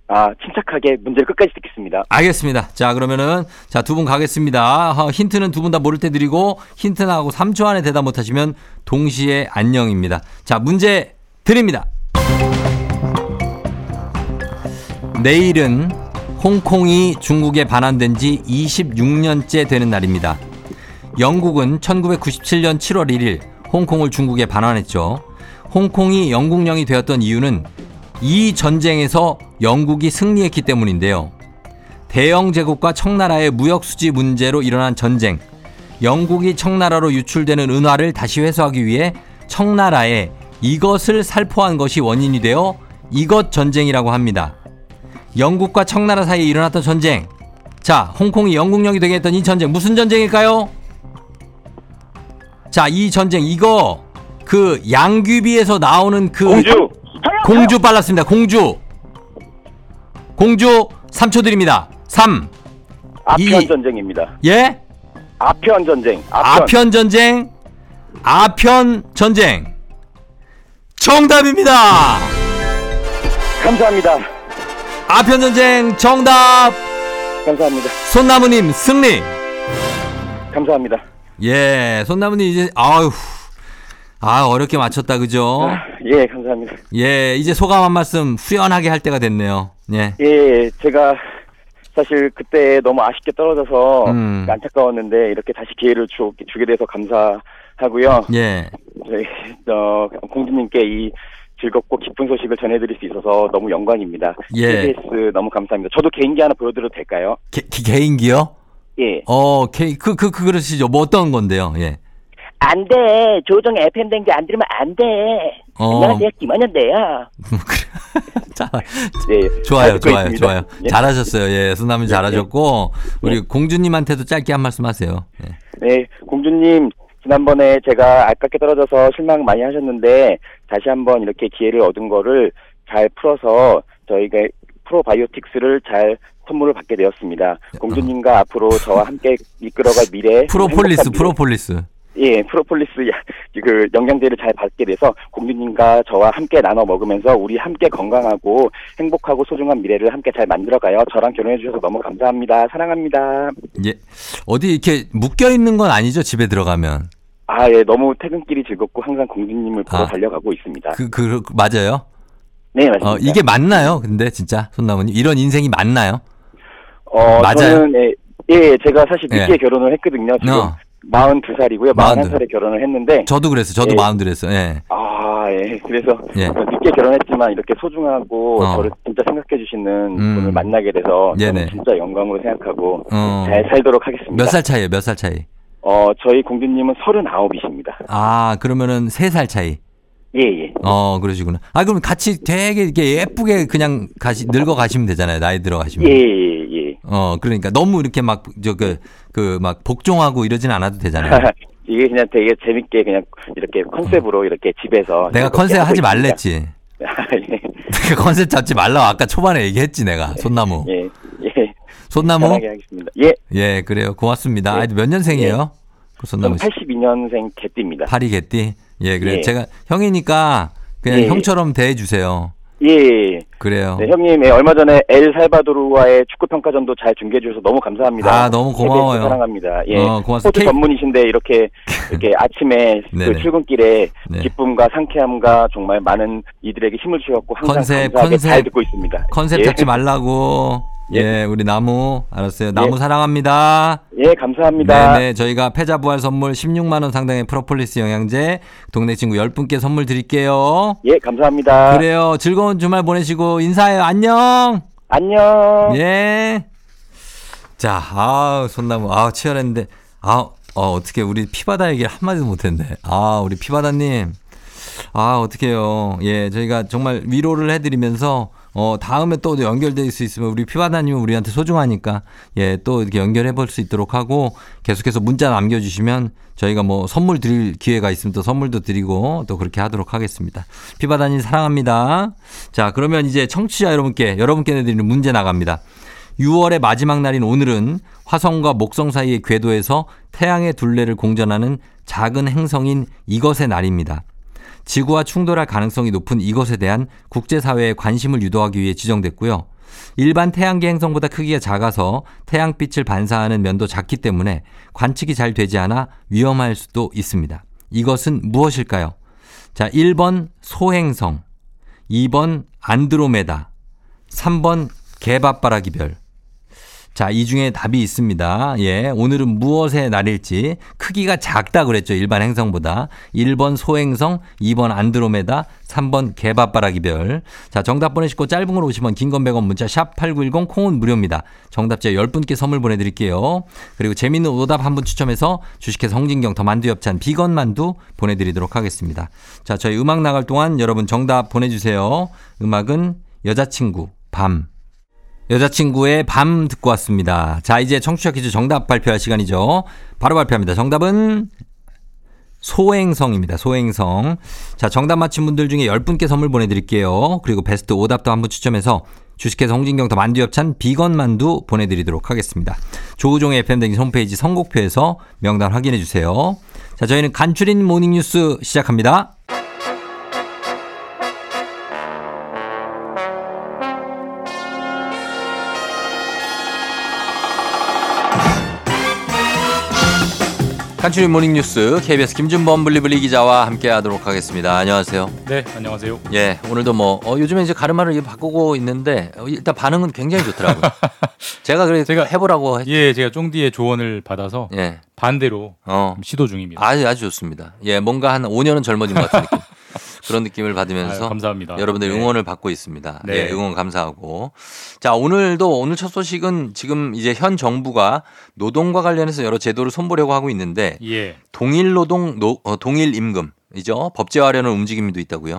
Speaker 8: 아, 침착하게 문제를 끝까지 듣겠습니다.
Speaker 1: 알겠습니다. 자, 그러면은 자, 두 분 가겠습니다. 어, 힌트는 두 분 다 모를 때 드리고 힌트 나하고 3초 안에 대답 못 하시면 동시에 안녕입니다. 자, 문제 드립니다. 내일은 홍콩이 중국에 반환된 지 26년째 되는 날입니다. 영국은 1997년 7월 1일 홍콩을 중국에 반환했죠. 홍콩이 영국령이 되었던 이유는 이 전쟁에서 영국이 승리했기 때문인데요. 대영 제국과 청나라의 무역 수지 문제로 일어난 전쟁. 영국이 청나라로 유출되는 은화를 다시 회수하기 위해 청나라에 이것을 살포한 것이 원인이 되어 이것 전쟁이라고 합니다. 영국과 청나라 사이에 일어났던 전쟁. 자, 홍콩이 영국령이 되게 했던 이 전쟁 무슨 전쟁일까요? 자, 이 전쟁 이거 그 양귀비에서 나오는 그
Speaker 8: 공주!
Speaker 1: 공주 빨랐습니다. 공주. 공주 3초 드립니다. 3.
Speaker 8: 아편
Speaker 1: 이-
Speaker 8: 전쟁입니다.
Speaker 1: 예?
Speaker 8: 아편 전쟁. 아편.
Speaker 1: 아편 전쟁. 아편 전쟁. 정답입니다.
Speaker 8: 감사합니다.
Speaker 1: 아편 전쟁 정답.
Speaker 8: 감사합니다.
Speaker 1: 손나무 님 승리.
Speaker 8: 감사합니다.
Speaker 1: 예, 손나무님 이제 아유. 아, 어렵게 맞췄다 그죠?
Speaker 8: 예, 감사합니다.
Speaker 1: 예, 이제 소감 한 말씀 후련하게 할 때가 됐네요. 예.
Speaker 8: 예, 제가 사실 그때 너무 아쉽게 떨어져서
Speaker 1: 음.
Speaker 8: 안타까웠는데 이렇게 다시 기회를 주, 주게 돼서 감사하고요.
Speaker 1: 예.
Speaker 8: 저희 어, 공주님께 이 즐겁고 기쁜 소식을 전해드릴 수 있어서 너무 영광입니다.
Speaker 1: 예.
Speaker 8: KBS 너무 감사합니다. 저도 개인기 하나 보여드려도 될까요?
Speaker 1: 개, 개- 개인기요?
Speaker 8: 예.
Speaker 1: 어, 개, 그, 그, 그, 그러시죠. 뭐 어떤 건데요? 예.
Speaker 8: 안 돼. 조정의 FM 댕지 안 들으면 안 돼.
Speaker 1: 어.
Speaker 8: 안녕하세요. 김원현데요.
Speaker 1: 자,
Speaker 8: 네.
Speaker 1: 좋아요, 좋아요,
Speaker 8: 있습니다.
Speaker 1: 좋아요.
Speaker 8: 예.
Speaker 1: 잘하셨어요. 예, 손남이 잘하셨고, 우리 공주님한테도 짧게 한 말씀 하세요. 예.
Speaker 8: 네, 공주님 지난번에 제가 아깝게 떨어져서 실망 많이 하셨는데 다시 한번 이렇게 기회를 얻은 거를 잘 풀어서 저희가 프로바이오틱스를 잘 선물을 받게 되었습니다. 공주님과 앞으로 저와 함께 이끌어갈 미래
Speaker 1: 프로폴리스, 프로폴리스.
Speaker 8: 예, 프로폴리스 야- 그 영양제를 잘 받게 돼서 공주님과 저와 함께 나눠 먹으면서 우리 함께 건강하고 행복하고 소중한 미래를 함께 잘 만들어가요. 저랑 결혼해 주셔서 너무 감사합니다. 사랑합니다.
Speaker 1: 예. 어디 이렇게 묶여 있는 건 아니죠, 집에 들어가면.
Speaker 8: 아, 예, 너무 퇴근길이 즐겁고 항상 공주님을 보러
Speaker 1: 아.
Speaker 8: 달려가고 있습니다.
Speaker 1: 그, 그, 그 맞아요?
Speaker 8: 네, 맞습니다.
Speaker 1: 어, 이게 맞나요? 근데 진짜, 손나무님. 이런 인생이 맞나요?
Speaker 8: 어,
Speaker 1: 맞아요?
Speaker 8: 저는 예, 예, 제가 사실 늦게
Speaker 1: 예.
Speaker 8: 결혼을 했거든요. 지금
Speaker 1: 어.
Speaker 8: 42 살이고요.
Speaker 1: 42.
Speaker 8: 41 살에 결혼을 했는데
Speaker 1: 저도 그랬어요. 저도
Speaker 8: 예.
Speaker 1: 마음 들었어요. 예.
Speaker 8: 아, 예. 그래서
Speaker 1: 예.
Speaker 8: 늦게 결혼했지만 이렇게 소중하고
Speaker 1: 어.
Speaker 8: 저를 진짜 생각해 주시는
Speaker 1: 음.
Speaker 8: 분을 만나게 돼서
Speaker 1: 네네.
Speaker 8: 진짜 영광으로 생각하고
Speaker 1: 어.
Speaker 8: 잘 살도록 하겠습니다.
Speaker 1: 몇 살 차이에요? 몇 살 차이?
Speaker 8: 어, 저희 공주님은 39이십니다.
Speaker 1: 아, 그러면은 세살 차이.
Speaker 8: 예, 예.
Speaker 1: 어, 그러시구나. 아, 그럼 같이 되게 이렇게 예쁘게 그냥 가시, 늙어 가시면 되잖아요. 나이 들어 가시면.
Speaker 8: 예, 예, 예.
Speaker 1: 어, 그러니까 너무 이렇게 막, 저, 그, 그, 막, 복종하고 이러진 않아도 되잖아요.
Speaker 8: 이게 그냥 되게 재밌게 그냥 이렇게 컨셉으로 이렇게 집에서
Speaker 1: 어. 내가 컨셉 하지
Speaker 8: 있습니다.
Speaker 1: 말랬지.
Speaker 8: 아, 예.
Speaker 1: 내가 컨셉 잡지 말라고 아까 초반에 얘기했지, 내가. 손나무.
Speaker 8: 예, 예.
Speaker 1: 손나무?
Speaker 8: 예,
Speaker 1: 예, 그래요. 고맙습니다.
Speaker 8: 예.
Speaker 1: 아, 몇 년생이에요? 그
Speaker 8: 저는
Speaker 1: 손나무 씨.
Speaker 8: 82년생 개띠입니다.
Speaker 1: 파리 개띠? 예, 그래요.
Speaker 8: 예.
Speaker 1: 제가 형이니까 그냥
Speaker 8: 예.
Speaker 1: 형처럼 대해주세요.
Speaker 8: 예, 예.
Speaker 1: 그래요.
Speaker 8: 네, 형님, 예, 얼마 전에 엘살바도르와의 축구 평가전도 잘 중계해 주셔서 너무 감사합니다.
Speaker 1: 아, 너무 고마워요.
Speaker 8: KBS 사랑합니다. 예.
Speaker 1: 어, 고맙습니다.
Speaker 8: 스포츠
Speaker 1: K-
Speaker 8: 전문이신데 이렇게 이렇게 아침에. 그 출근길에
Speaker 1: 네.
Speaker 8: 기쁨과 상쾌함과 정말 많은 이들에게 힘을 주셨고 항상
Speaker 1: 컨셉,
Speaker 8: 감사하게
Speaker 1: 컨셉.
Speaker 8: 잘 듣고 있습니다.
Speaker 1: 컨셉
Speaker 8: 예.
Speaker 1: 잡지 말라고. 예,
Speaker 8: 예.
Speaker 1: 우리 나무. 알았어요. 나무
Speaker 8: 예.
Speaker 1: 사랑합니다.
Speaker 8: 예, 감사합니다.
Speaker 1: 네네. 저희가 패자 부활 선물 16만 원 상당의 프로폴리스 영양제 동네 친구 10분께 선물 드릴게요.
Speaker 8: 예, 감사합니다.
Speaker 1: 그래요. 즐거운 주말 보내시고 인사해요. 안녕.
Speaker 8: 안녕.
Speaker 1: 예. 자, 아 손나무, 아 치열했는데, 아, 어, 어떻게 우리 피바다 얘기를 한마디도 못 했네. 아, 우리 피바다 님. 아, 어떡해요. 예, 저희가 정말 위로를 해 드리면서, 어, 다음에 또 연결될 수 있으면 우리 피바다님은 우리한테 소중하니까, 예, 또 이렇게 연결해 볼 수 있도록 하고, 계속해서 문자 남겨주시면 저희가 뭐 선물 드릴 기회가 있으면 또 선물도 드리고 또 그렇게 하도록 하겠습니다. 피바다님 사랑합니다. 자, 그러면 이제 청취자 여러분께, 여러분께 내드리는 문제 나갑니다. 6월의 마지막 날인 오늘은 화성과 목성 사이의 궤도에서 태양의 둘레를 공전하는 작은 행성인 이것의 날입니다. 지구와 충돌할 가능성이 높은 이것에 대한 국제사회의 관심을 유도하기 위해 지정됐고요. 일반 태양계 행성보다 크기가 작아서 태양빛을 반사하는 면도 작기 때문에 관측이 잘 되지 않아 위험할 수도 있습니다. 이것은 무엇일까요? 자, 1번 소행성, 2번 안드로메다, 3번 개밥바라기별. 자, 이 중에 답이 있습니다. 예, 오늘은 무엇의 날일지 크기가 작다 그랬죠. 일반 행성보다. 1번 소행성, 2번 안드로메다, 3번 개밥바라기별. 자, 정답 보내시고 짧은 걸 오시면 긴건 100원 문자 샵 8910 콩은 무료입니다. 정답자 10분께 선물 보내 드릴게요. 그리고 재밌는 오답 한 분 추첨해서 주식회사 홍진경 더 만두 엽찬 비건 만두 보내 드리도록 하겠습니다. 자, 저희 음악 나갈 동안 여러분 정답 보내 주세요. 음악은 여자친구 밤. 여자친구의 밤 듣고 왔습니다. 자, 이제 청취자 퀴즈 정답 발표할 시간이죠. 바로 발표합니다. 정답은 소행성입니다. 소행성. 자, 정답 맞힌 분들 중에 10분께 선물 보내드릴게요. 그리고 베스트 오답도 한 분 추첨해서 주식회사 홍진경 더 만두 엽찬 비건 만두 보내드리도록 하겠습니다. 조우종의 FM댕진 홈페이지 선곡표에서 명단 확인해 주세요. 자, 저희는 간추린 모닝뉴스 시작합니다. 간추린 모닝뉴스 KBS 김준범 블리블리 기자와 함께하도록 하겠습니다. 안녕하세요.
Speaker 9: 네, 안녕하세요.
Speaker 1: 예, 오늘도 뭐 어, 요즘에 이제 가르마를 이제 바꾸고 있는데 어, 일단 반응은 굉장히 좋더라고요. 제가 그래 제가 해보라고 했.
Speaker 9: 예, 제가 쫑디의 조언을 받아서
Speaker 1: 예,
Speaker 9: 반대로
Speaker 1: 어,
Speaker 9: 시도 중입니다.
Speaker 1: 아주 아주 좋습니다. 예, 뭔가 한 5년은 젊어진 것 같은 느낌. 그런 느낌을 받으면서
Speaker 9: 아유, 감사합니다.
Speaker 1: 여러분들
Speaker 9: 네.
Speaker 1: 응원을 받고 있습니다.
Speaker 9: 네.
Speaker 1: 예, 응원 감사하고. 자, 오늘도 오늘 첫 소식은 지금 이제 현 정부가 노동과 관련해서 여러 제도를 손보려고 하고 있는데
Speaker 9: 예.
Speaker 1: 동일 노동 노, 어, 동일 임금이죠. 법제화하려는 움직임도 있다고요.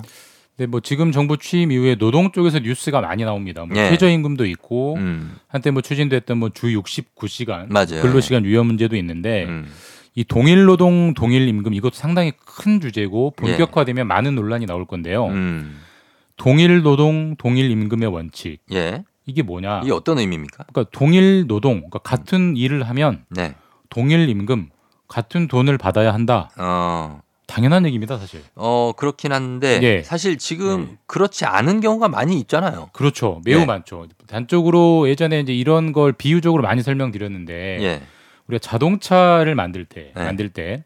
Speaker 9: 네, 뭐 지금 정부 취임 이후에 노동 쪽에서 뉴스가 많이 나옵니다. 뭐
Speaker 1: 예.
Speaker 9: 최저임금도 있고
Speaker 1: 음,
Speaker 9: 한때 뭐 추진됐던 뭐 주 69시간
Speaker 1: 맞아요.
Speaker 9: 근로시간 유연 문제도 있는데
Speaker 1: 음,
Speaker 9: 이 동일 노동 동일 임금 이것도 상당히 큰 주제고
Speaker 1: 예.
Speaker 9: 본격화되면 많은 논란이 나올 건데요.
Speaker 1: 음,
Speaker 9: 동일 노동 동일 임금의 원칙
Speaker 1: 예.
Speaker 9: 이게 뭐냐?
Speaker 1: 이게 어떤 의미입니까?
Speaker 9: 그러니까 동일 노동 그러니까 같은 일을 하면
Speaker 1: 네.
Speaker 9: 동일 임금 같은 돈을 받아야 한다.
Speaker 1: 어,
Speaker 9: 당연한 얘기입니다, 사실.
Speaker 1: 어, 그렇긴 한데
Speaker 9: 예.
Speaker 1: 사실 지금
Speaker 9: 네.
Speaker 1: 그렇지 않은 경우가 많이 있잖아요.
Speaker 9: 그렇죠. 매우
Speaker 1: 예.
Speaker 9: 많죠. 단적으로 예전에 이제 이런 걸 비유적으로 많이 설명드렸는데
Speaker 1: 예.
Speaker 9: 우리가 자동차를 만들 때
Speaker 1: 네.
Speaker 9: 만들 때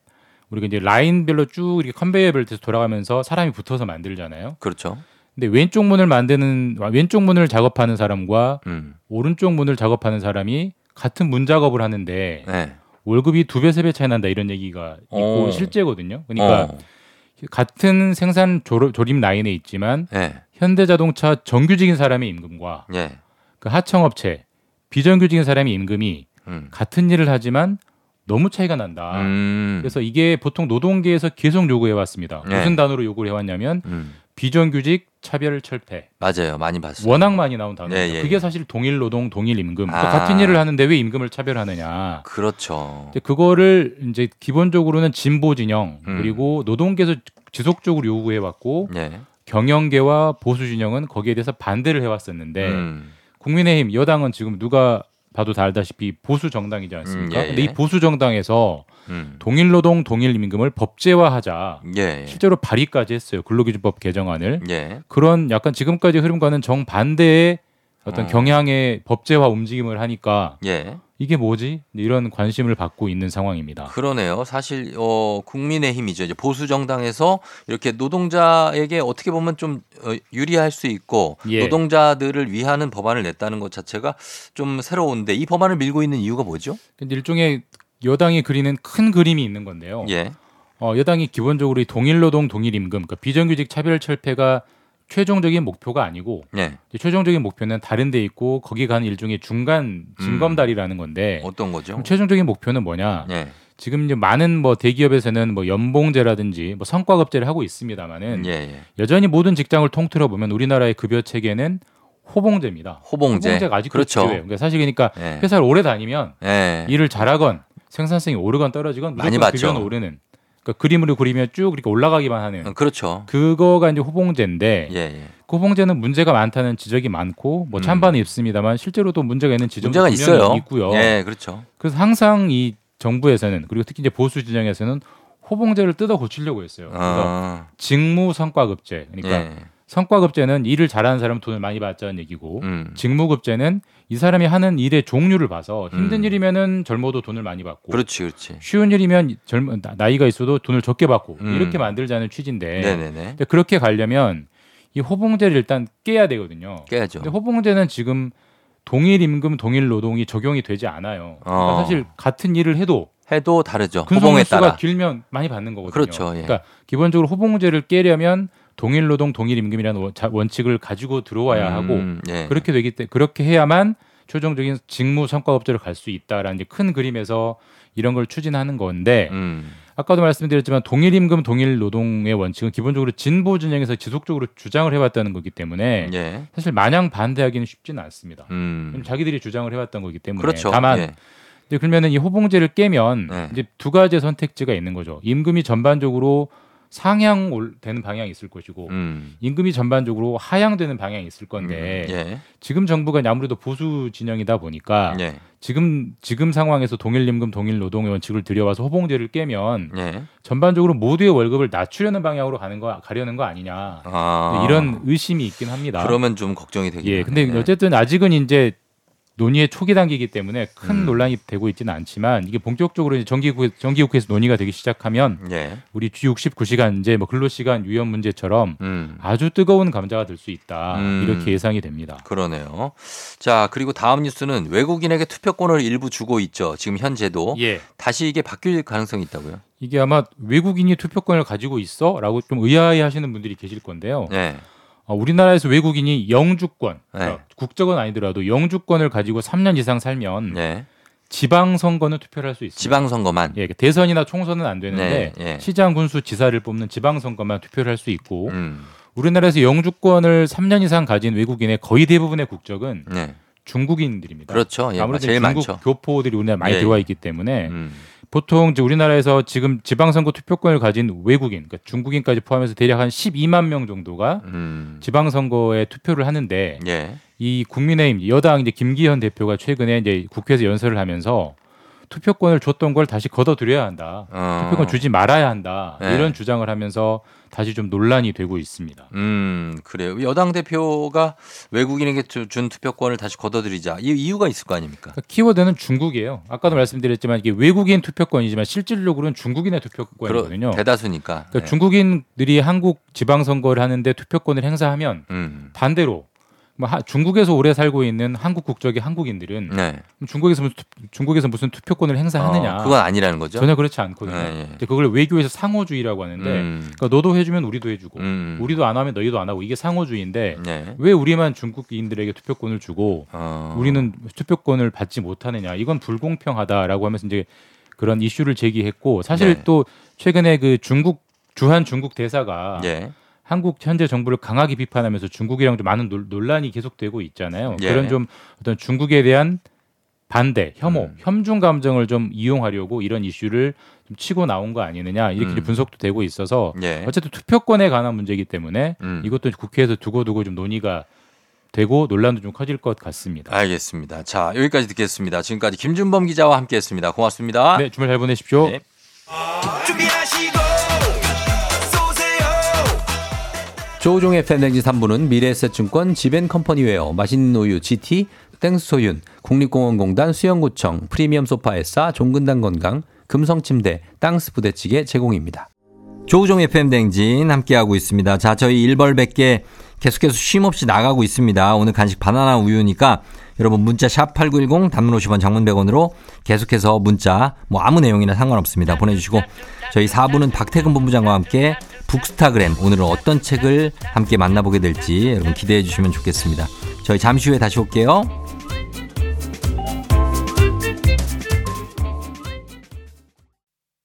Speaker 9: 우리가 이제 라인별로 쭉 이렇게 컨베이어 벨트에서 돌아가면서 사람이 붙어서 만들잖아요.
Speaker 1: 그렇죠.
Speaker 9: 근데 왼쪽 문을 만드는 왼쪽 문을 작업하는 사람과
Speaker 1: 음.
Speaker 9: 오른쪽 문을 작업하는 사람이 같은 문 작업을 하는데
Speaker 1: 네.
Speaker 9: 월급이 두 배 세 배 차이 난다 이런 얘기가 있고
Speaker 1: 어.
Speaker 9: 실제거든요. 그러니까
Speaker 1: 어.
Speaker 9: 같은 생산 조립 라인에 있지만
Speaker 1: 예.
Speaker 9: 현대자동차 정규직인 사람의 임금과
Speaker 1: 예.
Speaker 9: 그 하청업체 비정규직인 사람의 임금이
Speaker 1: 음.
Speaker 9: 같은 일을 하지만 너무 차이가 난다.
Speaker 1: 음.
Speaker 9: 그래서 이게 보통 노동계에서 계속 요구해 왔습니다.
Speaker 1: 네.
Speaker 9: 무슨 단어로 요구를 해 왔냐면
Speaker 1: 음.
Speaker 9: 비정규직 차별 철폐.
Speaker 1: 맞아요. 많이 봤어요.
Speaker 9: 워낙 많이 나온 단어입니다.
Speaker 1: 네, 예,
Speaker 9: 그게
Speaker 1: 예.
Speaker 9: 사실 동일 노동, 동일 임금.
Speaker 1: 아.
Speaker 9: 같은 일을 하는데 왜 임금을 차별하느냐.
Speaker 1: 그렇죠.
Speaker 9: 근데 그거를 이제 기본적으로는 진보 진영
Speaker 1: 음.
Speaker 9: 그리고 노동계에서 지속적으로 요구해 왔고
Speaker 1: 예.
Speaker 9: 경영계와 보수 진영은 거기에 대해서 반대를 해 왔었는데
Speaker 1: 음.
Speaker 9: 국민의힘 여당은 지금 누가 봐도 다 알다시피 보수 정당이지 않습니까?
Speaker 1: 음, 예,
Speaker 9: 근데
Speaker 1: 예.
Speaker 9: 이 보수 정당에서
Speaker 1: 음.
Speaker 9: 동일 노동 동일 임금을 법제화하자
Speaker 1: 예. 예.
Speaker 9: 실제로 발의까지 했어요. 근로기준법 개정안을
Speaker 1: 예.
Speaker 9: 그런 약간 지금까지 흐름과는 정반대의 어떤
Speaker 1: 어.
Speaker 9: 경향의 법제화 움직임을 하니까
Speaker 1: 예.
Speaker 9: 이게 뭐지? 이런 관심을 받고 있는 상황입니다.
Speaker 1: 그러네요. 사실 어 국민의힘이죠. 이제 보수 정당에서 이렇게 노동자에게 어떻게 보면 좀 어, 유리할 수 있고
Speaker 9: 예.
Speaker 1: 노동자들을 위하는 법안을 냈다는 것 자체가 좀 새로운데 이 법안을 밀고 있는 이유가 뭐죠?
Speaker 9: 근데 일종의 여당이 그리는 큰 그림이 있는 건데요.
Speaker 1: 예.
Speaker 9: 어, 여당이 기본적으로 이 동일 노동 동일 임금, 그러니까 비정규직 차별 철폐가 최종적인 목표가 아니고
Speaker 1: 예.
Speaker 9: 이제 최종적인 목표는 다른 데 있고 거기 가는 일종의 중간 징검다리라는 건데
Speaker 1: 어떤 거죠?
Speaker 9: 최종적인 목표는 뭐냐?
Speaker 1: 예.
Speaker 9: 지금 이제 많은 뭐 대기업에서는 뭐 연봉제라든지 뭐 성과급제를 하고 있습니다만은
Speaker 1: 예, 예.
Speaker 9: 여전히 모든 직장을 통틀어 보면 우리나라의 급여 체계는 호봉제입니다.
Speaker 1: 호봉제.
Speaker 9: 호봉제가 아직도
Speaker 1: 그렇죠.
Speaker 9: 필요해요. 그러니까 사실 그러니까
Speaker 1: 예.
Speaker 9: 회사를 오래 다니면
Speaker 1: 예.
Speaker 9: 일을 잘하건 생산성이 오르건 떨어지건
Speaker 1: 많이 받죠.
Speaker 9: 급여는 오르는. 그러니까 그림으로 그리면 쭉 이렇게 올라가기만 하는.
Speaker 1: 어, 그렇죠.
Speaker 9: 그거가 이제 호봉제인데
Speaker 1: 예, 예.
Speaker 9: 그 호봉제는 문제가 많다는 지적이 많고 뭐
Speaker 1: 음.
Speaker 9: 찬반은 있습니다만 실제로도 문제가 있는 지점도
Speaker 1: 문제가 있어요.
Speaker 9: 있고요.
Speaker 1: 예, 그렇죠.
Speaker 9: 그래서 항상 이 정부에서는 그리고 특히 이제 보수 진영에서는 호봉제를 뜯어 고치려고 했어요. 그래서
Speaker 1: 어.
Speaker 9: 직무 성과급제 그러니까
Speaker 1: 예.
Speaker 9: 성과급제는 일을 잘하는 사람은 돈을 많이 받자는 얘기고
Speaker 1: 음.
Speaker 9: 직무급제는 이 사람이 하는 일의 종류를 봐서 힘든
Speaker 1: 음.
Speaker 9: 일이면은 젊어도 돈을 많이 받고
Speaker 1: 그렇지, 그렇지.
Speaker 9: 쉬운 일이면 젊은 나- 나이가 있어도 돈을 적게 받고
Speaker 1: 음.
Speaker 9: 이렇게 만들자는 취지인데
Speaker 1: 네네네.
Speaker 9: 근데 그렇게 가려면 이 호봉제를 일단 깨야 되거든요.
Speaker 1: 깨야죠.
Speaker 9: 근데 호봉제는 지금 동일 임금 동일 노동이 적용이 되지 않아요. 그러니까
Speaker 1: 어.
Speaker 9: 사실 같은 일을 해도
Speaker 1: 해도 다르죠.
Speaker 9: 근속일수가. 길면 많이 받는 거거든요.
Speaker 1: 그렇죠, 예.
Speaker 9: 그러니까 기본적으로 호봉제를 깨려면 동일 노동 동일 임금이라는 원- 원칙을 가지고 들어와야 하고
Speaker 1: 음, 예.
Speaker 9: 그렇게 되기 때 그렇게 해야만 최종적인 직무 성과급제를 갈수 있다라는 큰 그림에서 이런 걸 추진하는 건데
Speaker 1: 음.
Speaker 9: 아까도 말씀드렸지만 동일 임금 동일 노동의 원칙은 기본적으로 진보 진영에서 지속적으로 주장을 해왔다는 거기 때문에
Speaker 1: 예.
Speaker 9: 사실 마냥 반대하기는 쉽지는 않습니다.
Speaker 1: 음.
Speaker 9: 자기들이 주장을 해왔던 거기 때문에
Speaker 1: 그렇죠.
Speaker 9: 다만
Speaker 1: 예.
Speaker 9: 이제 그러면은 이 호봉제를 깨면
Speaker 1: 네.
Speaker 9: 이제 두 가지 선택지가 있는 거죠. 임금이 전반적으로 상향 올- 되는 방향이 있을 것이고
Speaker 1: 음.
Speaker 9: 임금이 전반적으로 하향되는 방향이 있을 건데
Speaker 1: 예.
Speaker 9: 지금 정부가 아무래도 보수 진영이다 보니까
Speaker 1: 예.
Speaker 9: 지금 지금 상황에서 동일 임금 동일 노동의 원칙을 들여와서 호봉제를 깨면
Speaker 1: 예.
Speaker 9: 전반적으로 모두의 월급을 낮추려는 방향으로 가는 거 가려는 거 아니냐
Speaker 1: 아.
Speaker 9: 이런 의심이 있긴 합니다.
Speaker 1: 그러면 좀 걱정이 되긴
Speaker 9: 예, 근데
Speaker 1: 하네.
Speaker 9: 어쨌든 아직은 이제 논의의 초기 단계이기 때문에 큰
Speaker 1: 음.
Speaker 9: 논란이 되고 있지는 않지만 이게 본격적으로 이제 정기국회, 정기국회에서 논의가 되기 시작하면
Speaker 1: 예.
Speaker 9: 우리 주 69시간 이제 뭐 근로시간 유연 문제처럼
Speaker 1: 음.
Speaker 9: 아주 뜨거운 감자가 될 수 있다
Speaker 1: 음.
Speaker 9: 이렇게 예상이 됩니다.
Speaker 1: 그러네요. 자, 그리고 다음 뉴스는 외국인에게 투표권을 일부 주고 있죠. 지금 현재도.
Speaker 9: 예.
Speaker 1: 다시 이게 바뀔 가능성이 있다고요?
Speaker 9: 이게 아마 외국인이 투표권을 가지고 있어라고 좀 의아해하시는 분들이 계실 건데요.
Speaker 1: 네.
Speaker 9: 어, 우리나라에서 외국인이 영주권,
Speaker 1: 네.
Speaker 9: 그러니까 국적은 아니더라도 영주권을 가지고 3년 이상 살면
Speaker 1: 네.
Speaker 9: 지방 선거는 투표를 할 수 있습니다.
Speaker 1: 지방 선거만.
Speaker 9: 예, 대선이나 총선은 안 되는데
Speaker 1: 네, 예.
Speaker 9: 시장 군수 지사를 뽑는 지방 선거만 투표를 할 수 있고
Speaker 1: 음.
Speaker 9: 우리나라에서 영주권을 3년 이상 가진 외국인의 거의 대부분의 국적은
Speaker 1: 네.
Speaker 9: 중국인들입니다.
Speaker 1: 그렇죠. 예.
Speaker 9: 아무래도
Speaker 1: 제일
Speaker 9: 중국
Speaker 1: 많죠.
Speaker 9: 교포들이 우리나라에 많이
Speaker 1: 예,
Speaker 9: 들어와
Speaker 1: 예.
Speaker 9: 있기 때문에
Speaker 1: 음.
Speaker 9: 보통 이제 우리나라에서 지금 지방선거 투표권을 가진 외국인, 그러니까 중국인까지 포함해서 대략 한 12만 명 정도가
Speaker 1: 음.
Speaker 9: 지방선거에 투표를 하는데
Speaker 1: 예.
Speaker 9: 이 국민의힘 여당 이제 김기현 대표가 최근에 이제 국회에서 연설을 하면서 투표권을 줬던 걸 다시 걷어들여야 한다.
Speaker 1: 어.
Speaker 9: 투표권 주지 말아야 한다.
Speaker 1: 네.
Speaker 9: 이런 주장을 하면서 다시 좀 논란이 되고 있습니다.
Speaker 1: 음, 그래요. 여당 대표가 외국인에게 주- 준 투표권을 다시 걷어들이자. 이 이유가 있을 거 아닙니까?
Speaker 9: 그러니까 키워드는 중국이에요. 아까도 말씀드렸지만 이게 외국인 투표권이지만 실질적으로는 중국인의 투표권이거든요.
Speaker 1: 대다수니까.
Speaker 9: 그러니까
Speaker 1: 네.
Speaker 9: 중국인들이 한국 지방선거를 하는데 투표권을 행사하면
Speaker 1: 음.
Speaker 9: 반대로 뭐 하- 중국에서 오래 살고 있는 한국 국적의 한국인들은
Speaker 1: 네.
Speaker 9: 중국에서 무슨, 투- 중국에서 무슨 투표권을 행사하느냐?
Speaker 1: 어, 그건 아니라는 거죠.
Speaker 9: 전혀 그렇지 않거든요.
Speaker 1: 네, 예.
Speaker 9: 근데 그걸 외교에서 상호주의라고 하는데
Speaker 1: 음.
Speaker 9: 그러니까 너도 해주면 우리도 해주고
Speaker 1: 음.
Speaker 9: 우리도 안 하면 너희도 안 하고 이게 상호주의인데
Speaker 1: 네.
Speaker 9: 왜 우리만 중국인들에게 투표권을 주고
Speaker 1: 어.
Speaker 9: 우리는 투표권을 받지 못하느냐 이건 불공평하다라고 하면서 이제 그런 이슈를 제기했고 사실
Speaker 1: 네.
Speaker 9: 또 최근에 그 중국 주한 중국 대사가
Speaker 1: 예.
Speaker 9: 한국 현재 정부를 강하게 비판하면서 중국이랑 좀 많은 논- 논란이 계속되고 있잖아요.
Speaker 1: 예.
Speaker 9: 그런 좀 어떤 중국에 대한 반대, 혐오,
Speaker 1: 음.
Speaker 9: 혐중 감정을 좀 이용하려고 이런 이슈를 좀 치고 나온 거 아니느냐 이렇게
Speaker 1: 음.
Speaker 9: 분석도 되고 있어서
Speaker 1: 예.
Speaker 9: 어쨌든 투표권에 관한 문제이기 때문에
Speaker 1: 음.
Speaker 9: 이것도 국회에서 두고두고 좀 논의가 되고 논란도 좀 커질 것 같습니다.
Speaker 1: 알겠습니다. 자, 여기까지 듣겠습니다. 지금까지 김준범 기자와 함께 했습니다. 고맙습니다.
Speaker 9: 네, 주말 잘 보내십시오.
Speaker 1: 네. 조우종의 팬댕지 3부는 미래에셋증권 지벤컴퍼니웨어 맛있는 우유 GT 땡스소윤 국립공원공단 수영구청 프리미엄 소파에싸 종근당 건강 금성침대 땅스 부대찌개 제공입니다. 조우종의 팬댕진 함께하고 있습니다. 자 저희 1벌 100개 계속해서 쉼없이 나가고 있습니다. 오늘 간식 바나나 우유니까 여러분 문자 샵 8910 단문 50원 장문 100원으로 계속해서 문자 뭐 아무 내용이나 상관없습니다. 보내주시고 저희 4부는 박태근 본부장과 함께 북스타그램 오늘은 어떤 책을 함께 만나보게 될지 여러분 기대해 주시면 좋겠습니다. 저희 잠시 후에 다시 올게요.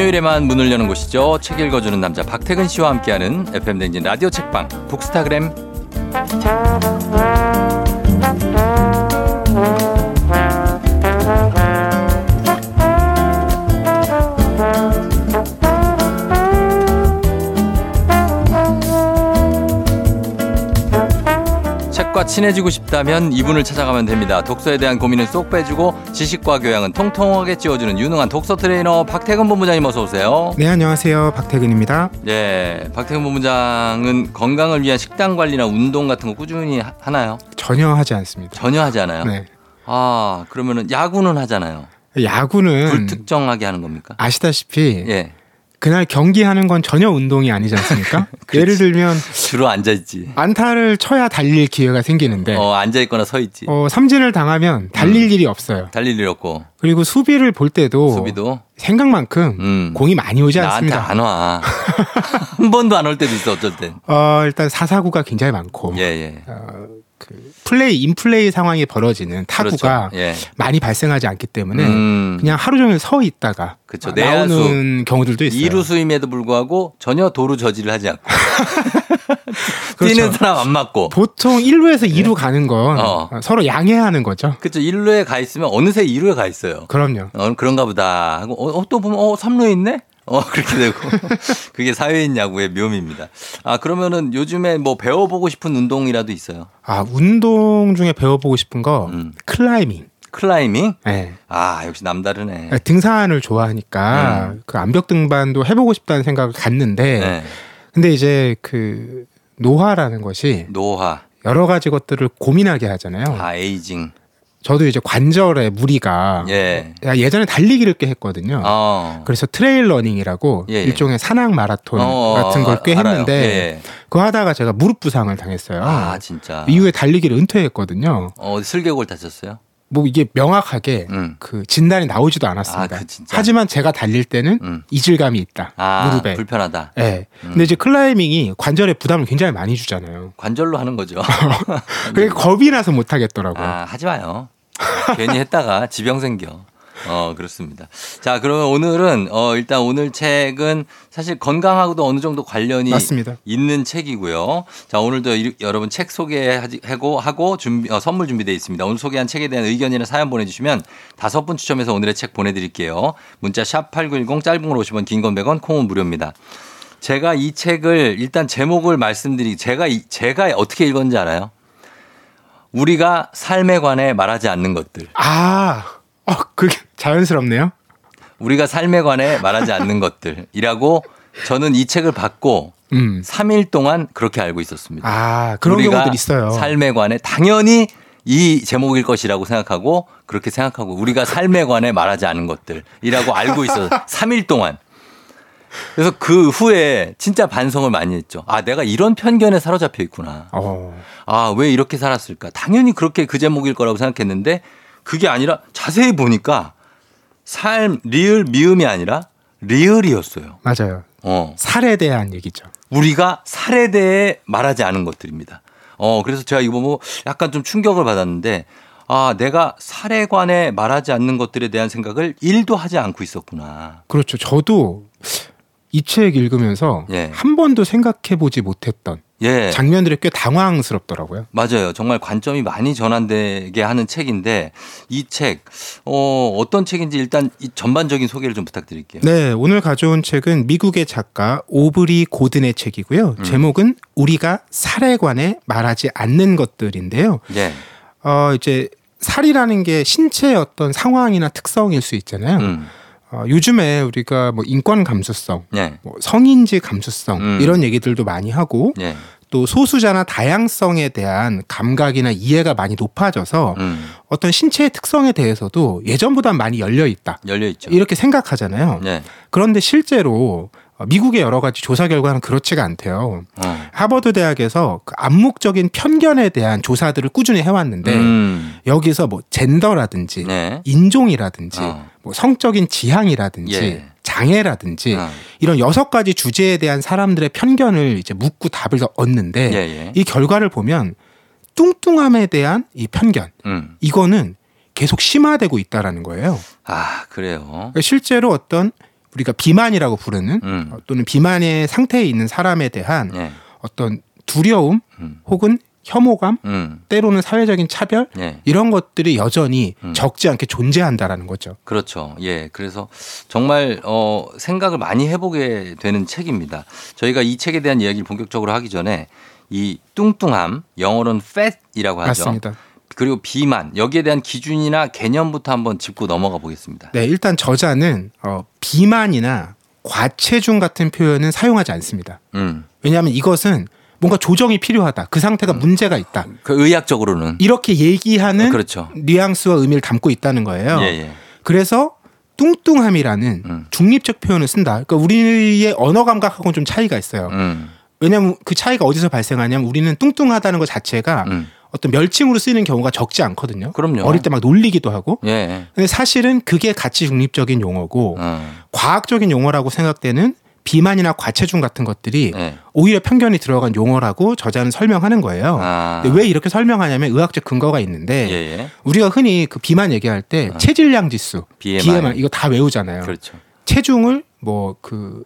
Speaker 1: 금요일에만 문을 여는 곳이죠. 책 읽어주는 남자 박태근 씨와 함께하는 FM 대행진 라디오 책방 북스타그램. 친해지고 싶다면 이분을 찾아가면 됩니다. 독서에 대한 고민은 쏙 빼주고 지식과 교양은 통통하게 찌워주는 유능한 독서 트레이너 박태근 본부장님 어서 오세요.
Speaker 10: 네, 안녕하세요. 박태근입니다.
Speaker 1: 네, 박태근 본부장은 건강을 위한 식단 관리나 운동 같은 거 꾸준히 하- 하나요?
Speaker 10: 전혀 하지 않습니다.
Speaker 1: 전혀 하지 않아요.
Speaker 10: 네.
Speaker 1: 아, 그러면은 야구는 하잖아요.
Speaker 10: 야구는
Speaker 1: 불특정하게 하는 겁니까?
Speaker 10: 아시다시피
Speaker 1: 예.
Speaker 10: 그날 경기하는 건 전혀 운동이 아니지 않습니까? 예를 들면
Speaker 1: 주로 앉아 있지.
Speaker 10: 안타를 쳐야 달릴 기회가 생기는데
Speaker 1: 어, 앉아 있거나 서 있지.
Speaker 10: 어, 삼진을 당하면 달릴 일이 없어요.
Speaker 1: 달릴 일 없고.
Speaker 10: 그리고 수비를 볼 때도
Speaker 1: 수비도
Speaker 10: 생각만큼
Speaker 1: 음.
Speaker 10: 공이 많이 오지
Speaker 1: 나한테
Speaker 10: 않습니다.
Speaker 1: 안 와. 한 번도 안 올 때도 있어 어쩔 땐.
Speaker 10: 어, 일단 사사구가 굉장히 많고
Speaker 1: 예, 예.
Speaker 10: 그 플레이 인플레이 상황이 벌어지는 타구가
Speaker 1: 그렇죠. 예.
Speaker 10: 많이 발생하지 않기 때문에
Speaker 1: 음.
Speaker 10: 그냥 하루 종일 서 있다가
Speaker 1: 내야수.
Speaker 10: 나오는 경우들도 있어요.
Speaker 1: 이루수임에도 불구하고 전혀 도루 저지를 하지 않고.
Speaker 10: 그렇죠.
Speaker 1: 뛰는 사람 안 맞고.
Speaker 10: 보통 1루에서 2루 가는 건
Speaker 1: 어.
Speaker 10: 서로 양해하는 거죠.
Speaker 1: 그쵸. 1루에 가 있으면 어느새 2루에 가 있어요.
Speaker 10: 그럼요.
Speaker 1: 어, 그런가 보다 하고 어, 어, 또 보면 어 3루에 있네? 어 그렇게 되고 그게 사회인 야구의 묘미입니다. 아 그러면은 요즘에 뭐 배워보고 싶은 운동이라도 있어요?
Speaker 10: 아 운동 중에 배워보고 싶은 거
Speaker 1: 음.
Speaker 10: 클라이밍.
Speaker 1: 클라이밍?
Speaker 10: 네.
Speaker 1: 아 역시 남다르네.
Speaker 10: 등산을 좋아하니까 그 암벽 등반도 해보고 싶다는 생각을 갖는데
Speaker 1: 음. 네.
Speaker 10: 근데 이제 그 노화라는 것이
Speaker 1: 노화,
Speaker 10: 여러 가지 것들을 고민하게 하잖아요.
Speaker 1: 아 aging.
Speaker 10: 저도 이제 관절에 무리가
Speaker 1: 예.
Speaker 10: 야, 예전에 달리기를 꽤 했거든요.
Speaker 1: 어.
Speaker 10: 그래서 trail running이라고
Speaker 1: 예, 예.
Speaker 10: 일종의 산악 마라톤
Speaker 1: 어,
Speaker 10: 같은 걸 꽤. 했는데
Speaker 1: 예.
Speaker 10: 그거 하다가 제가 무릎 부상을 당했어요.
Speaker 1: 아 진짜.
Speaker 10: 이후에 달리기를 은퇴했거든요.
Speaker 1: 어 슬개골 다쳤어요?
Speaker 10: 뭐 이게 명확하게
Speaker 1: 음.
Speaker 10: 그 진단이 나오지도 않았습니다.
Speaker 1: 아, 그?
Speaker 10: 하지만 제가 달릴 때는
Speaker 1: 음.
Speaker 10: 이질감이 있다.
Speaker 1: 아
Speaker 10: 무릎에.
Speaker 1: 불편하다.
Speaker 10: 예.
Speaker 1: 음.
Speaker 10: 근데 이제 클라이밍이 관절에 부담을 굉장히 많이 주잖아요.
Speaker 1: 관절로 하는 거죠.
Speaker 10: 그러니까 겁이 나서 못 하겠더라고요.
Speaker 1: 아, 하지 마요. 괜히 했다가 지병 생겨. 어, 그렇습니다. 자, 그러면 오늘은, 어, 일단 오늘 책은 사실 건강하고도 어느 정도 관련이
Speaker 10: 맞습니다.
Speaker 1: 있는 책이고요. 자, 오늘도 이- 여러분 책 소개하고, 하고 준비, 어, 선물 준비되어 있습니다. 오늘 소개한 책에 대한 의견이나 사연 보내주시면 다섯 분 추첨해서 오늘의 책 보내드릴게요. 문자 샵 8910 짧은 걸 50원, 긴 건 100원, 콩은 무료입니다. 제가 이 책을 일단 제목을 말씀드리, 제가, 이- 제가 어떻게 읽었는지 알아요? 우리가 삶에 관해 말하지 않는 것들.
Speaker 10: 아, 어, 그게 자연스럽네요.
Speaker 1: 우리가 삶에 관해 말하지 않는 것들이라고 저는 이 책을 받고
Speaker 10: 음.
Speaker 1: 3일 동안 그렇게 알고 있었습니다.
Speaker 10: 아, 그런 경우들 있어요.
Speaker 1: 삶에 관해 당연히 이 제목일 것이라고 생각하고 그렇게 생각하고 우리가 삶에 관해 말하지 않은 것들이라고 알고 있어요. 3일 동안. 그래서 그 후에 진짜 반성을 많이 했죠. 아, 내가 이런 편견에 사로잡혀 있구나.
Speaker 10: 어.
Speaker 1: 아, 왜 이렇게 살았을까? 당연히 그렇게 그 제목일 거라고 생각했는데 그게 아니라 자세히 보니까 삶, 리을, 미음이 아니라 리을이었어요.
Speaker 10: 맞아요.
Speaker 1: 어.
Speaker 10: 살에 대한 얘기죠.
Speaker 1: 우리가 살에 대해 말하지 않은 것들입니다. 어, 그래서 제가 이거 보고 약간 좀 충격을 받았는데 아, 내가 살에 관해 말하지 않는 것들에 대한 생각을 일도 하지 않고 있었구나.
Speaker 10: 그렇죠. 저도 이 책 읽으면서
Speaker 1: 예.
Speaker 10: 한 번도 생각해 보지 못했던
Speaker 1: 예.
Speaker 10: 장면들이 꽤 당황스럽더라고요.
Speaker 1: 맞아요. 정말 관점이 많이 전환되게 하는 책인데 이 책, 어, 어떤 책인지 일단 이 전반적인 소개를 좀 부탁드릴게요.
Speaker 10: 네, 오늘 가져온 책은 미국의 작가 오브리 고든의 책이고요.
Speaker 1: 음.
Speaker 10: 제목은 우리가 살에 관해 말하지 않는 것들인데요.
Speaker 1: 예.
Speaker 10: 어, 이제 살이라는 게 신체의 어떤 상황이나 특성일 수 있잖아요.
Speaker 1: 음.
Speaker 10: 어, 요즘에 우리가 뭐 인권 감수성,
Speaker 1: 예.
Speaker 10: 뭐 성인지 감수성
Speaker 1: 음.
Speaker 10: 이런 얘기들도 많이 하고
Speaker 1: 예.
Speaker 10: 또 소수자나 다양성에 대한 감각이나 이해가 많이 높아져서
Speaker 1: 음.
Speaker 10: 어떤 신체의 특성에 대해서도 예전보다 많이 열려 있다.
Speaker 1: 열려 있죠.
Speaker 10: 이렇게 생각하잖아요.
Speaker 1: 예.
Speaker 10: 그런데 실제로 어, 미국의 여러 가지 조사 결과는 그렇지가 않대요.
Speaker 1: 어.
Speaker 10: 하버드 대학에서 그 암묵적인 편견에 대한 조사들을 꾸준히 해왔는데
Speaker 1: 음.
Speaker 10: 여기서 뭐 젠더라든지
Speaker 1: 네.
Speaker 10: 인종이라든지
Speaker 1: 어.
Speaker 10: 뭐 성적인 지향이라든지
Speaker 1: 예.
Speaker 10: 장애라든지
Speaker 1: 어.
Speaker 10: 이런 여섯 가지 주제에 대한 사람들의 편견을 이제 묻고 답을 얻는데
Speaker 1: 예, 예.
Speaker 10: 이 결과를 보면 뚱뚱함에 대한 이 편견
Speaker 1: 음.
Speaker 10: 이거는 계속 심화되고 있다라는 거예요.
Speaker 1: 아, 그래요.
Speaker 10: 그러니까 실제로 어떤 우리가 비만이라고 부르는
Speaker 1: 음.
Speaker 10: 어, 또는 비만의 상태에 있는 사람에 대한
Speaker 1: 예.
Speaker 10: 어떤 두려움
Speaker 1: 음.
Speaker 10: 혹은 혐오감
Speaker 1: 음.
Speaker 10: 때로는 사회적인 차별
Speaker 1: 예.
Speaker 10: 이런 것들이 여전히
Speaker 1: 음.
Speaker 10: 적지 않게 존재한다라는 거죠.
Speaker 1: 그렇죠. 예. 그래서 정말 어 생각을 많이 해보게 되는 책입니다. 저희가 이 책에 대한 이야기를 본격적으로 하기 전에 이 뚱뚱함 영어로는 fat이라고 하죠.
Speaker 10: 맞습니다.
Speaker 1: 그리고 비만 여기에 대한 기준이나 개념부터 한번 짚고 넘어가 보겠습니다.
Speaker 10: 네, 일단 저자는 어, 비만이나 과체중 같은 표현은 사용하지 않습니다.
Speaker 1: 음.
Speaker 10: 왜냐하면 이것은 뭔가 조정이 필요하다. 그 상태가 문제가 있다.
Speaker 1: 그 의학적으로는
Speaker 10: 이렇게 얘기하는
Speaker 1: 어, 그렇죠.
Speaker 10: 뉘앙스와 의미를 담고 있다는 거예요.
Speaker 1: 예, 예.
Speaker 10: 그래서 뚱뚱함이라는
Speaker 1: 음.
Speaker 10: 중립적 표현을 쓴다. 그러니까 우리의 언어 감각하고는 좀 차이가 있어요.
Speaker 1: 음.
Speaker 10: 왜냐하면 그 차이가 어디서 발생하냐면 우리는 뚱뚱하다는 것 자체가
Speaker 1: 음.
Speaker 10: 어떤 멸칭으로 쓰이는 경우가 적지 않거든요.
Speaker 1: 그럼요.
Speaker 10: 어릴 때 막 놀리기도 하고.
Speaker 1: 예.
Speaker 10: 근데 사실은 그게 가치 중립적인 용어고
Speaker 1: 어.
Speaker 10: 과학적인 용어라고 생각되는 비만이나 과체중 같은 것들이
Speaker 1: 예.
Speaker 10: 오히려 편견이 들어간 용어라고 저자는 설명하는 거예요.
Speaker 1: 아.
Speaker 10: 근데 왜 이렇게 설명하냐면 의학적 근거가 있는데
Speaker 1: 예, 예.
Speaker 10: 우리가 흔히 그 비만 얘기할 때 체질량 지수,
Speaker 1: BMI.
Speaker 10: 이거 다 외우잖아요.
Speaker 1: 그렇죠.
Speaker 10: 체중을 뭐 그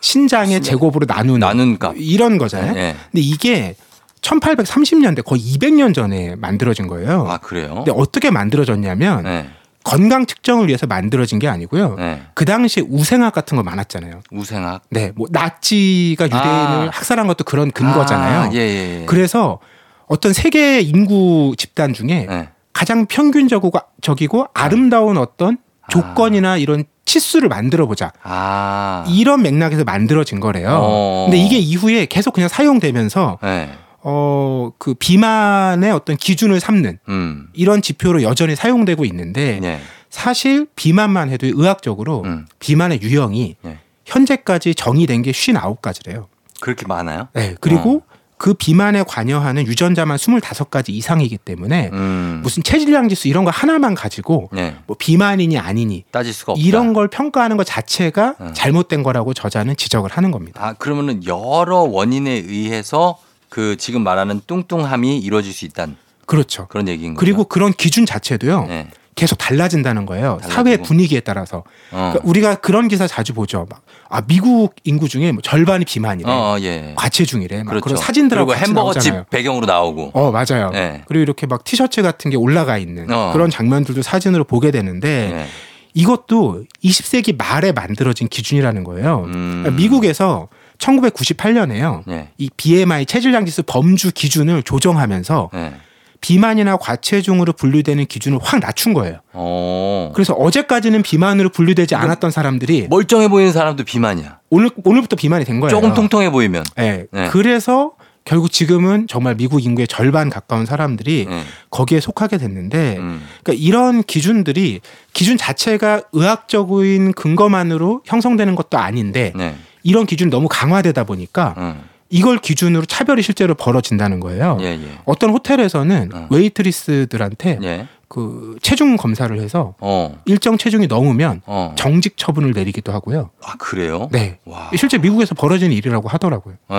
Speaker 10: 신장의
Speaker 1: 신장.
Speaker 10: 제곱으로 나누는
Speaker 1: 나눈 값.
Speaker 10: 이런 거잖아요.
Speaker 1: 예.
Speaker 10: 근데 이게 1830년대 거의 200년 전에 만들어진 거예요.
Speaker 1: 아 그래요?
Speaker 10: 근데 어떻게 만들어졌냐면
Speaker 1: 네.
Speaker 10: 건강 측정을 위해서 만들어진 게 아니고요.
Speaker 1: 네.
Speaker 10: 그 당시에 우생학 같은 거 많았잖아요.
Speaker 1: 우생학.
Speaker 10: 네, 뭐 나치가 유대인을
Speaker 1: 아.
Speaker 10: 학살한 것도 그런 근거잖아요.
Speaker 1: 아, 예, 예, 예.
Speaker 10: 그래서 어떤 세계 인구 집단 중에
Speaker 1: 네.
Speaker 10: 가장 평균적이고 적이고 아름다운 어떤 조건이나 이런 치수를 만들어 보자.
Speaker 1: 아.
Speaker 10: 이런 맥락에서 만들어진 거래요.
Speaker 1: 어.
Speaker 10: 근데 이게 이후에 계속 그냥 사용되면서
Speaker 1: 네.
Speaker 10: 어, 그 비만의 어떤 기준을 삼는
Speaker 1: 음.
Speaker 10: 이런 지표로 여전히 사용되고 있는데
Speaker 1: 네.
Speaker 10: 사실 비만만 해도 의학적으로
Speaker 1: 음.
Speaker 10: 비만의 유형이
Speaker 1: 네.
Speaker 10: 현재까지 정의된 게 59가지래요.
Speaker 1: 그렇게 많아요?
Speaker 10: 네. 그리고 그 비만에 관여하는 유전자만 25가지 이상이기 때문에
Speaker 1: 음.
Speaker 10: 무슨 체질량 지수 이런 거 하나만 가지고
Speaker 1: 네.
Speaker 10: 뭐 비만이니 아니니
Speaker 1: 따질 수가 없다.
Speaker 10: 이런 걸 평가하는 것 자체가
Speaker 1: 음.
Speaker 10: 잘못된 거라고 저자는 지적을 하는 겁니다.
Speaker 1: 아 그러면은 여러 원인에 의해서 그 지금 말하는 뚱뚱함이 이루어질 수 있다는
Speaker 10: 그렇죠.
Speaker 1: 그런 얘기인 거죠.
Speaker 10: 그리고 그런 기준 자체도요.
Speaker 1: 네.
Speaker 10: 계속 달라진다는 거예요.
Speaker 1: 달라지고.
Speaker 10: 사회 분위기에 따라서.
Speaker 1: 어.
Speaker 10: 그러니까 우리가 그런 기사 자주 보죠. 막, 아 미국 인구 중에 뭐 절반이 비만이래,
Speaker 1: 어, 어, 예.
Speaker 10: 과체중이래. 막
Speaker 1: 그렇죠.
Speaker 10: 그런 사진들하고
Speaker 1: 햄버거집. 배경으로 나오고.
Speaker 10: 어 맞아요.
Speaker 1: 네.
Speaker 10: 그리고 이렇게 막 티셔츠 같은 게 올라가 있는
Speaker 1: 어.
Speaker 10: 그런 장면들도 사진으로 보게 되는데
Speaker 1: 네.
Speaker 10: 이것도 20세기 말에 만들어진 기준이라는 거예요.
Speaker 1: 음.
Speaker 10: 그러니까 미국에서 1998년에요.
Speaker 1: 네.
Speaker 10: 이 BMI 체질량 지수 범주 기준을 조정하면서
Speaker 1: 네.
Speaker 10: 비만이나 과체중으로 분류되는 기준을 확 낮춘 거예요.
Speaker 1: 어.
Speaker 10: 그래서 어제까지는 비만으로 분류되지 않았던 사람들이
Speaker 1: 멀쩡해 보이는 사람도 비만이야.
Speaker 10: 오늘 오늘부터 비만이 된 거예요.
Speaker 1: 조금 통통해 보이면.
Speaker 10: 네.
Speaker 1: 네.
Speaker 10: 그래서 결국 지금은 정말 미국 인구의 절반 가까운 사람들이
Speaker 1: 네.
Speaker 10: 거기에 속하게 됐는데
Speaker 1: 음.
Speaker 10: 그러니까 이런 기준들이 기준 자체가 의학적인 근거만으로 형성되는 것도 아닌데
Speaker 1: 네.
Speaker 10: 이런 기준이 너무 강화되다 보니까
Speaker 1: 음.
Speaker 10: 이걸 기준으로 차별이 실제로 벌어진다는 거예요.
Speaker 1: 예, 예.
Speaker 10: 어떤 호텔에서는
Speaker 1: 어.
Speaker 10: 웨이트리스들한테
Speaker 1: 예.
Speaker 10: 그 체중 검사를 해서
Speaker 1: 어.
Speaker 10: 일정 체중이 넘으면
Speaker 1: 어.
Speaker 10: 정직 처분을 내리기도 하고요.
Speaker 1: 아, 그래요?
Speaker 10: 네.
Speaker 1: 와.
Speaker 10: 실제 미국에서 벌어지는 일이라고 하더라고요.
Speaker 1: 예.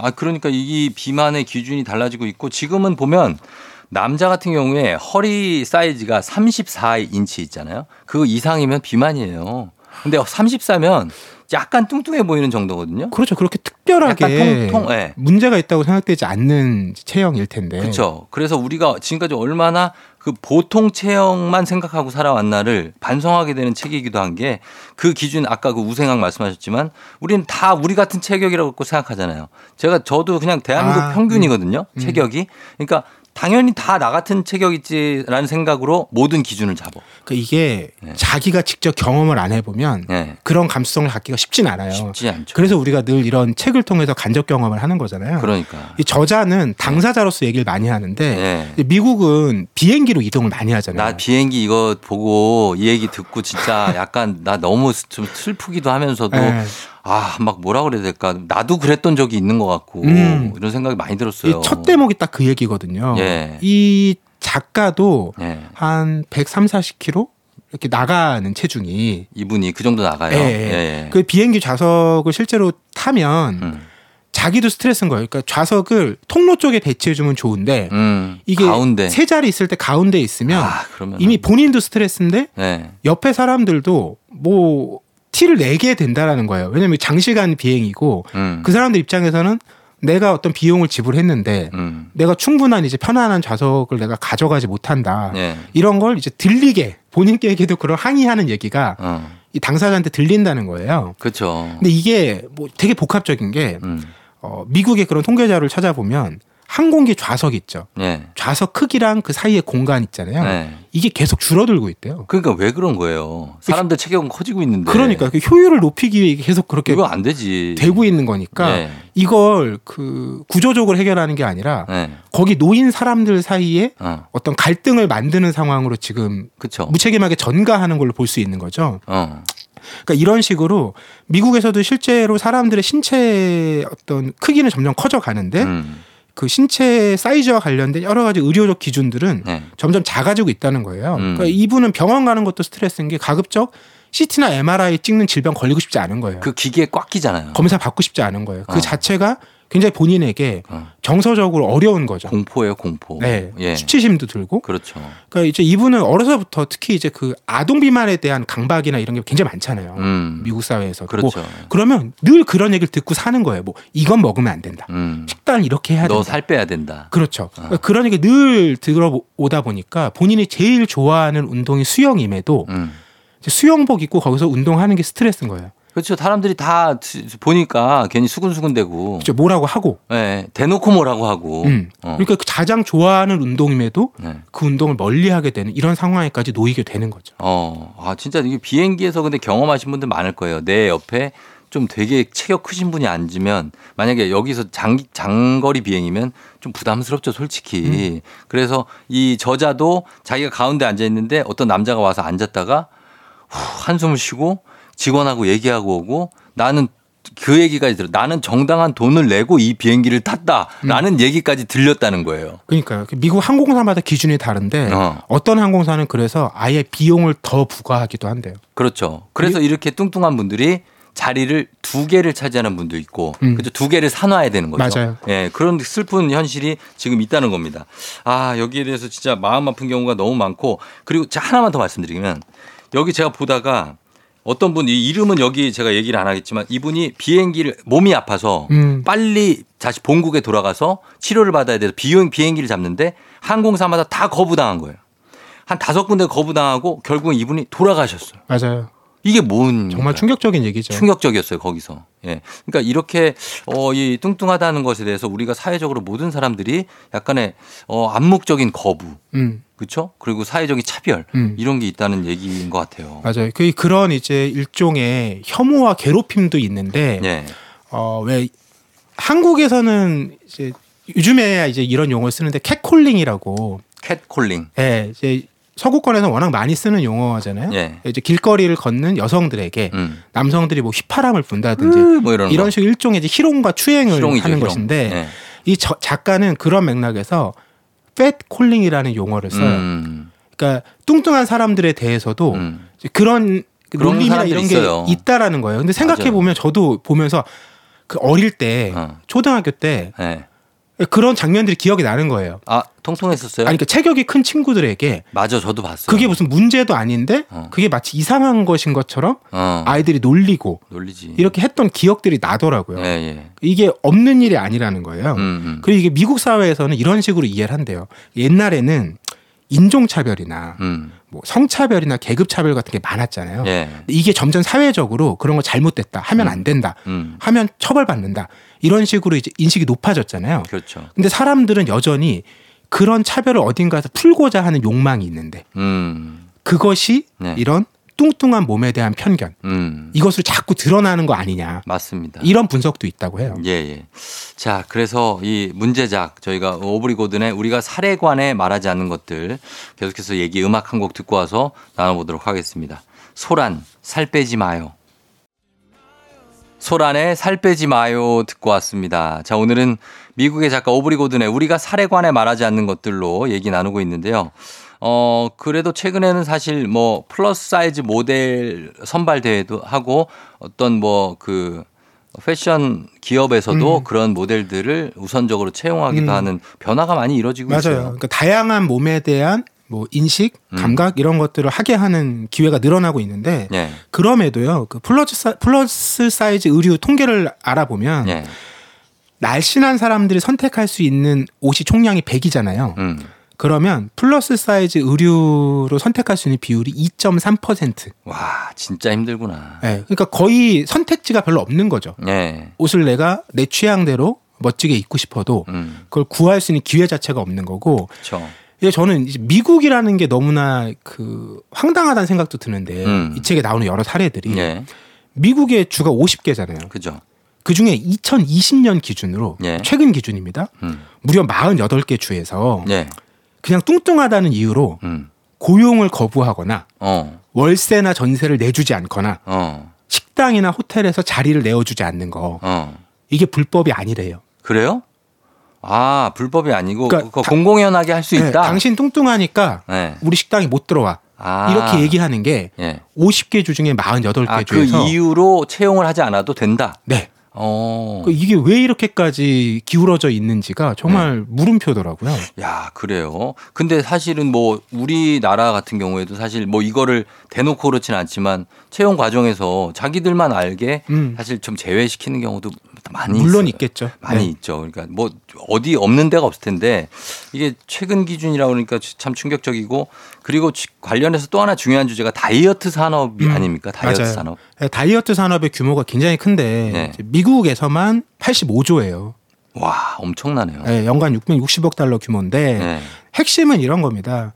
Speaker 1: 아 그러니까 이 비만의 기준이 달라지고 있고 지금은 보면 남자 같은 경우에 허리 사이즈가 34인치 있잖아요. 그 이상이면 비만이에요. 근데 34면 약간 뚱뚱해 보이는 정도거든요.
Speaker 10: 그렇죠. 그렇게 특별하게
Speaker 1: 약간 통- 통- 예.
Speaker 10: 문제가 있다고 생각되지 않는 체형일 텐데.
Speaker 1: 그렇죠. 그래서 우리가 지금까지 얼마나 그 보통 체형만 생각하고 살아왔나를 반성하게 되는 책이기도 한 게 그 기준 아까 그 우생학 말씀하셨지만 우리는 다 우리 같은 체격이라고 생각하잖아요. 제가 저도 그냥 대한민국
Speaker 10: 아,
Speaker 1: 평균이거든요.
Speaker 10: 음.
Speaker 1: 체격이. 그러니까 당연히 다 나 같은 체격이지라는 생각으로 모든 기준을 잡아.
Speaker 10: 그러니까 이게
Speaker 1: 네.
Speaker 10: 자기가 직접 경험을 안 해보면
Speaker 1: 네.
Speaker 10: 그런 감수성을 갖기가 쉽진 않아요.
Speaker 1: 쉽지 않죠.
Speaker 10: 그래서 우리가 늘 이런 책을 통해서 간접 경험을 하는 거잖아요.
Speaker 1: 그러니까.
Speaker 10: 이 저자는 당사자로서 얘기를 많이 하는데
Speaker 1: 네.
Speaker 10: 미국은 비행기로 이동을 많이 하잖아요.
Speaker 1: 나 비행기 이거 보고 이 얘기 듣고 진짜 약간 나 너무 좀 슬프기도 하면서도
Speaker 10: 네.
Speaker 1: 아, 막 뭐라 그래야 될까. 나도 그랬던 적이 있는 것 같고
Speaker 10: 음.
Speaker 1: 이런 생각이 많이 들었어요.
Speaker 10: 이첫 대목이 딱 그 얘기거든요.
Speaker 1: 예.
Speaker 10: 이 작가도
Speaker 1: 예.
Speaker 10: 한 130, 40kg 이렇게 나가는 체중이
Speaker 1: 이분이 그 정도 나가요.
Speaker 10: 예,
Speaker 1: 예,
Speaker 10: 예.
Speaker 1: 예.
Speaker 10: 그 비행기 좌석을 실제로 타면
Speaker 1: 음.
Speaker 10: 자기도 스트레스인 거예요. 그러니까 좌석을 통로 쪽에 배치해 주면 좋은데
Speaker 1: 음.
Speaker 10: 이게
Speaker 1: 가운데
Speaker 10: 세 자리 있을 때 가운데 있으면
Speaker 1: 아,
Speaker 10: 이미 본인도 스트레스인데
Speaker 1: 네.
Speaker 10: 옆에 사람들도 뭐 티를 내게 된다라는 거예요. 왜냐하면 장시간 비행이고
Speaker 1: 음.
Speaker 10: 그 사람들 입장에서는 내가 어떤 비용을 지불했는데
Speaker 1: 음.
Speaker 10: 내가 충분한 이제 편안한 좌석을 내가 가져가지 못한다.
Speaker 1: 예.
Speaker 10: 이런 걸 이제 들리게 본인께도 그런 항의하는 얘기가
Speaker 1: 어.
Speaker 10: 이 당사자한테 들린다는 거예요.
Speaker 1: 그렇죠.
Speaker 10: 근데 이게 뭐 되게 복합적인 게
Speaker 1: 음.
Speaker 10: 어, 미국의 그런 통계 자료를 찾아보면 항공기 좌석 있죠.
Speaker 1: 예.
Speaker 10: 좌석 크기랑 그 사이에 공간 있잖아요.
Speaker 1: 네.
Speaker 10: 이게 계속 줄어들고 있대요.
Speaker 1: 그러니까 왜 그런 거예요? 사람들 체격은 커지고 있는데.
Speaker 10: 그러니까 그 효율을 높이기 위해 계속 그렇게
Speaker 1: 이거 안 되지.
Speaker 10: 되고 있는 거니까
Speaker 1: 네.
Speaker 10: 이걸 그 구조적으로 해결하는 게 아니라
Speaker 1: 네.
Speaker 10: 거기 놓인 사람들 사이에
Speaker 1: 어.
Speaker 10: 어떤 갈등을 만드는 상황으로 지금
Speaker 1: 그쵸.
Speaker 10: 무책임하게 전가하는 걸로 볼 수 있는 거죠.
Speaker 1: 어.
Speaker 10: 그러니까 이런 식으로 미국에서도 실제로 사람들의 신체 어떤 크기는 점점 커져 가는데
Speaker 1: 음.
Speaker 10: 그 신체 사이즈와 관련된 여러 가지 의료적 기준들은
Speaker 1: 네.
Speaker 10: 점점 작아지고 있다는 거예요.
Speaker 1: 음.
Speaker 10: 그러니까 이분은 병원 가는 것도 스트레스인 게 가급적 CT나 MRI 찍는 질병 걸리고 싶지 않은 거예요.
Speaker 1: 그 기계에 꽉 끼잖아요.
Speaker 10: 검사 받고 싶지 않은 거예요. 그
Speaker 1: 어.
Speaker 10: 자체가 굉장히 본인에게
Speaker 1: 어.
Speaker 10: 정서적으로 어려운 거죠.
Speaker 1: 공포예요, 공포.
Speaker 10: 네,
Speaker 1: 예.
Speaker 10: 수치심도 들고.
Speaker 1: 그렇죠.
Speaker 10: 그러니까 이제 이분은 어려서부터 특히 이제 그 아동 비만에 대한 강박이나 이런 게 굉장히 많잖아요.
Speaker 1: 음.
Speaker 10: 미국 사회에서.
Speaker 1: 그렇죠.
Speaker 10: 뭐 그러면 늘 그런 얘기를 듣고 사는 거예요. 뭐 이건 먹으면 안 된다.
Speaker 1: 음.
Speaker 10: 식단을 이렇게 해야 된다.
Speaker 1: 너 살 빼야 된다.
Speaker 10: 그렇죠.
Speaker 1: 어.
Speaker 10: 그러니까 그런 얘기 늘 들어오다 보니까 본인이 제일 좋아하는 운동이 수영임에도
Speaker 1: 음.
Speaker 10: 수영복 입고 거기서 운동하는 게 스트레스인 거예요.
Speaker 1: 그렇죠. 사람들이 다 보니까 괜히 수근수근대고.
Speaker 10: 그렇죠. 뭐라고 하고.
Speaker 1: 예. 대놓고 뭐라고 하고.
Speaker 10: 음.
Speaker 1: 어.
Speaker 10: 그러니까 그 가장 좋아하는 운동임에도
Speaker 1: 네.
Speaker 10: 그 운동을 멀리하게 되는 이런 상황에까지 놓이게 되는 거죠.
Speaker 1: 어, 아, 진짜 이게 비행기에서 근데 경험하신 분들 많을 거예요. 내 옆에 좀 되게 체격 크신 분이 앉으면 만약에 여기서 장, 장거리 비행이면 좀 부담스럽죠, 솔직히. 그래서 이 저자도 자기가 가운데 앉아 있는데 어떤 남자가 와서 앉았다가 후, 한숨을 쉬고 직원하고 얘기하고 오고 나는 그 얘기까지 들어. 나는 정당한 돈을 내고 이 비행기를 탔다라는 얘기까지 들렸다는 거예요.
Speaker 10: 그러니까 미국 항공사마다 기준이 다른데
Speaker 1: 어.
Speaker 10: 어. 떤 항공사는 그래서 아예 비용을 더 부과하기도 한대요.
Speaker 1: 그렇죠. 그래서 이렇게 뚱뚱한 분들이 자리를 두 개를 차지하는 분도 있고,
Speaker 10: 음.
Speaker 1: 그죠? 두 개를 사놔야 되는 거죠.
Speaker 10: 맞아요.
Speaker 1: 예, 그런 슬픈 현실이 지금 있다는 겁니다. 아, 여기에 대해서 진짜 마음 아픈 경우가 너무 많고, 그리고 자, 하나만 더 말씀드리면, 여기 제가 보다가 어떤 분, 이 이름은 여기 제가 얘기를 안 하겠지만, 이분이 비행기를, 몸이 아파서
Speaker 10: 음.
Speaker 1: 빨리 다시 본국에 돌아가서 치료를 받아야 돼서 비행, 비행기를 잡는데 항공사마다 다 거부당한 거예요. 한 다섯 군데 거부당하고 결국은 이분이 돌아가셨어요.
Speaker 10: 맞아요.
Speaker 1: 이게 뭔
Speaker 10: 정말 충격적인 얘기죠.
Speaker 1: 충격적이었어요 거기서. 예. 그러니까 이렇게 어 이 뚱뚱하다는 것에 대해서 우리가 사회적으로 모든 사람들이 약간의 어 암묵적인 거부,
Speaker 10: 음,
Speaker 1: 그렇죠? 그리고 사회적인 차별
Speaker 10: 음.
Speaker 1: 이런 게 있다는 얘기인 것 같아요.
Speaker 10: 맞아요. 그 그런 이제 일종의 혐오와 괴롭힘도 있는데
Speaker 1: 예.
Speaker 10: 어왜 한국에서는 이제 요즘에 이제 이런 용어를 쓰는데 catcalling이라고
Speaker 1: catcalling.
Speaker 10: 예, 이제 서구권에서 워낙 많이 쓰는 용어잖아요.
Speaker 1: 예.
Speaker 10: 이제 길거리를 걷는 여성들에게
Speaker 1: 음.
Speaker 10: 남성들이 뭐 휘파람을 분다든지
Speaker 1: 으, 뭐 이런
Speaker 10: 이런
Speaker 1: 거.
Speaker 10: 식으로 일종의 이제 희롱과 추행을
Speaker 1: 희롱이죠,
Speaker 10: 하는
Speaker 1: 희롱.
Speaker 10: 것인데
Speaker 1: 예.
Speaker 10: 이 저- 작가는 그런 맥락에서 팻 콜링이라는 용어를 써요.
Speaker 1: 음.
Speaker 10: 그러니까 뚱뚱한 사람들에 대해서도
Speaker 1: 음.
Speaker 10: 그런 놀림이나 이런 게
Speaker 1: 있어요.
Speaker 10: 있다라는 거예요. 근데 생각해 보면 저도 보면서 그 어릴 때
Speaker 1: 어.
Speaker 10: 초등학교 때
Speaker 1: 예.
Speaker 10: 그런 장면들이 기억이 나는 거예요.
Speaker 1: 아 통통했었어요?
Speaker 10: 아니 그러니까 체격이 큰 친구들에게
Speaker 1: 맞아, 저도 봤어요.
Speaker 10: 그게 무슨 문제도 아닌데
Speaker 1: 어.
Speaker 10: 그게 마치 이상한 것인 것처럼
Speaker 1: 어.
Speaker 10: 아이들이 놀리고
Speaker 1: 놀리지.
Speaker 10: 이렇게 했던 기억들이 나더라고요.
Speaker 1: 예, 예.
Speaker 10: 이게 없는 일이 아니라는 거예요.
Speaker 1: 음, 음.
Speaker 10: 그리고 이게 미국 사회에서는 이런 식으로 이해를 한대요. 옛날에는 인종차별이나
Speaker 1: 음.
Speaker 10: 뭐 성차별이나 계급차별 같은 게 많았잖아요.
Speaker 1: 예.
Speaker 10: 이게 점점 사회적으로 그런 거 잘못됐다 하면 안 된다
Speaker 1: 음.
Speaker 10: 하면 처벌받는다 이런 식으로 이제 인식이 높아졌잖아요.
Speaker 1: 그렇죠.
Speaker 10: 근데 사람들은 여전히 그런 차별을 어딘가에서 풀고자 하는 욕망이 있는데
Speaker 1: 음.
Speaker 10: 그것이
Speaker 1: 네.
Speaker 10: 이런 뚱뚱한 몸에 대한 편견
Speaker 1: 음.
Speaker 10: 이것으로 자꾸 드러나는 거 아니냐
Speaker 1: 맞습니다.
Speaker 10: 이런 분석도 있다고 해요.
Speaker 1: 예, 예. 자, 그래서 이 문제작 저희가 오브리 고든의 우리가 관해 말하지 않는 것들 계속해서 얘기 음악 한 곡 듣고 와서 나눠보도록 하겠습니다. 소란, 살 빼지 마요. 소란의 살 빼지 마요 듣고 왔습니다. 자, 오늘은 미국의 작가 오브리 고든의 우리가 살에 관해 말하지 않는 것들로 얘기 나누고 있는데요. 어, 그래도 최근에는 사실 뭐 플러스 사이즈 모델 선발 대회도 하고 어떤 뭐그 패션 기업에서도
Speaker 10: 음.
Speaker 1: 그런 모델들을 우선적으로 채용하기도
Speaker 10: 음.
Speaker 1: 하는 변화가 많이 이루어지고
Speaker 10: 맞아요.
Speaker 1: 있어요.
Speaker 10: 그러니까 다양한 몸에 대한 뭐 인식,
Speaker 1: 음.
Speaker 10: 감각 이런 것들을 하게 하는 기회가 늘어나고 있는데
Speaker 1: 예.
Speaker 10: 그럼에도요. 그 플러스 사, 플러스 사이즈 의류 통계를 알아보면
Speaker 1: 예.
Speaker 10: 날씬한 사람들이 선택할 수 있는 옷이 총량이 100이잖아요.
Speaker 1: 음.
Speaker 10: 그러면 플러스 사이즈 의류로 선택할 수 있는 비율이 2.3%.
Speaker 1: 와, 진짜 힘들구나.
Speaker 10: 예. 그러니까 거의 선택지가 별로 없는 거죠.
Speaker 1: 예.
Speaker 10: 옷을 내가 내 취향대로 멋지게 입고 싶어도
Speaker 1: 음.
Speaker 10: 그걸 구할 수 있는 기회 자체가 없는 거고
Speaker 1: 그렇죠.
Speaker 10: 이게 저는 이제 미국이라는 게 너무나 그 황당하다는 생각도 드는데
Speaker 1: 음.
Speaker 10: 이 책에 나오는 여러 사례들이
Speaker 1: 예.
Speaker 10: 미국의 주가 50개잖아요.
Speaker 1: 그죠.
Speaker 10: 그 중에 2020년 기준으로
Speaker 1: 예.
Speaker 10: 최근 기준입니다.
Speaker 1: 음.
Speaker 10: 무려 48개 주에서
Speaker 1: 예.
Speaker 10: 그냥 뚱뚱하다는 이유로
Speaker 1: 음.
Speaker 10: 고용을 거부하거나
Speaker 1: 어.
Speaker 10: 월세나 전세를 내주지 않거나
Speaker 1: 어.
Speaker 10: 식당이나 호텔에서 자리를 내어주지 않는 거
Speaker 1: 어.
Speaker 10: 이게 불법이 아니래요.
Speaker 1: 그래요? 아, 불법이 아니고
Speaker 10: 그러니까 다-
Speaker 1: 공공연하게 할수
Speaker 10: 네,
Speaker 1: 있다.
Speaker 10: 당신 뚱뚱하니까
Speaker 1: 네.
Speaker 10: 우리 식당에 못 들어와.
Speaker 1: 아.
Speaker 10: 이렇게 얘기하는 게
Speaker 1: 예.
Speaker 10: 50개 주 중에 48개
Speaker 1: 아, 그
Speaker 10: 주에서
Speaker 1: 이유로 채용을 하지 않아도 된다.
Speaker 10: 네.
Speaker 1: 어.
Speaker 10: 그 이게 왜 이렇게까지 기울어져 있는지가 정말
Speaker 1: 네.
Speaker 10: 물음표더라고요.
Speaker 1: 야, 그래요. 근데 사실은 뭐 우리나라 같은 경우에도 사실 뭐 이거를 대놓고 그렇지는 않지만 채용 과정에서 자기들만 알게
Speaker 10: 음.
Speaker 1: 사실 좀 제외시키는 경우도 많이
Speaker 10: 물론
Speaker 1: 있어요.
Speaker 10: 있겠죠.
Speaker 1: 많이
Speaker 10: 네.
Speaker 1: 있죠. 그러니까 뭐 어디 없는 데가 없을 텐데 이게 최근 기준이라 그러니까 참 충격적이고 그리고 지- 관련해서 또 하나 중요한 주제가 다이어트 산업이
Speaker 10: 음,
Speaker 1: 아닙니까? 다이어트
Speaker 10: 맞아요.
Speaker 1: 산업.
Speaker 10: 네, 다이어트 산업의 규모가 굉장히 큰데
Speaker 1: 네.
Speaker 10: 미국에서만 85조예요.
Speaker 1: 와, 엄청나네요.
Speaker 10: 네, 연간 660억 달러 규모인데
Speaker 1: 네.
Speaker 10: 핵심은 이런 겁니다.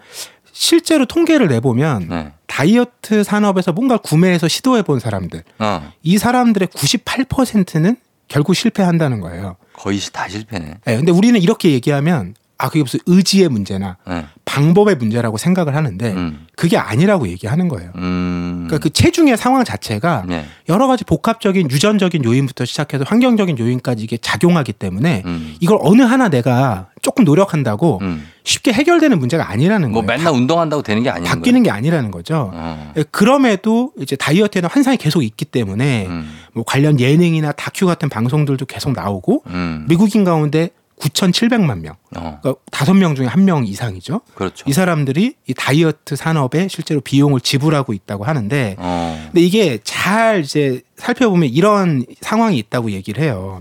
Speaker 10: 실제로 통계를 내보면
Speaker 1: 네.
Speaker 10: 다이어트 산업에서 뭔가 구매해서 시도해 본 사람들
Speaker 1: 어,
Speaker 10: 이 사람들의 98%는 결국 실패한다는 거예요.
Speaker 1: 거의 다 실패네.
Speaker 10: 네, 근데 우리는 이렇게 얘기하면 아 그게 무슨 의지의 문제나
Speaker 1: 네.
Speaker 10: 방법의 문제라고 생각을 하는데
Speaker 1: 음.
Speaker 10: 그게 아니라고 얘기하는 거예요.
Speaker 1: 음.
Speaker 10: 그러니까 그 체중의 상황 자체가
Speaker 1: 네.
Speaker 10: 여러 가지 복합적인 유전적인 요인부터 시작해서 환경적인 요인까지 이게 작용하기 때문에
Speaker 1: 음.
Speaker 10: 이걸 어느 하나 내가 조금 노력한다고
Speaker 1: 음.
Speaker 10: 쉽게 해결되는 문제가 아니라는
Speaker 1: 뭐
Speaker 10: 거예요.
Speaker 1: 맨날 운동한다고 되는 게 아닌
Speaker 10: 바뀌는 게 아니라는 거죠.
Speaker 1: 어.
Speaker 10: 예, 그럼에도 이제 다이어트에는 환상이 계속 있기 때문에
Speaker 1: 음.
Speaker 10: 뭐 관련 예능이나 다큐 같은 방송들도 계속 나오고
Speaker 1: 음.
Speaker 10: 미국인 가운데 9,700만 명,
Speaker 1: 어.
Speaker 10: 그러니까 다섯 명 중에 한명 이상이죠.
Speaker 1: 그렇죠.
Speaker 10: 이 사람들이 이 다이어트 산업에 실제로 비용을 지불하고 있다고 하는데,
Speaker 1: 어.
Speaker 10: 근데 이게 잘 이제 살펴보면 이런 상황이 있다고 얘기를 해요.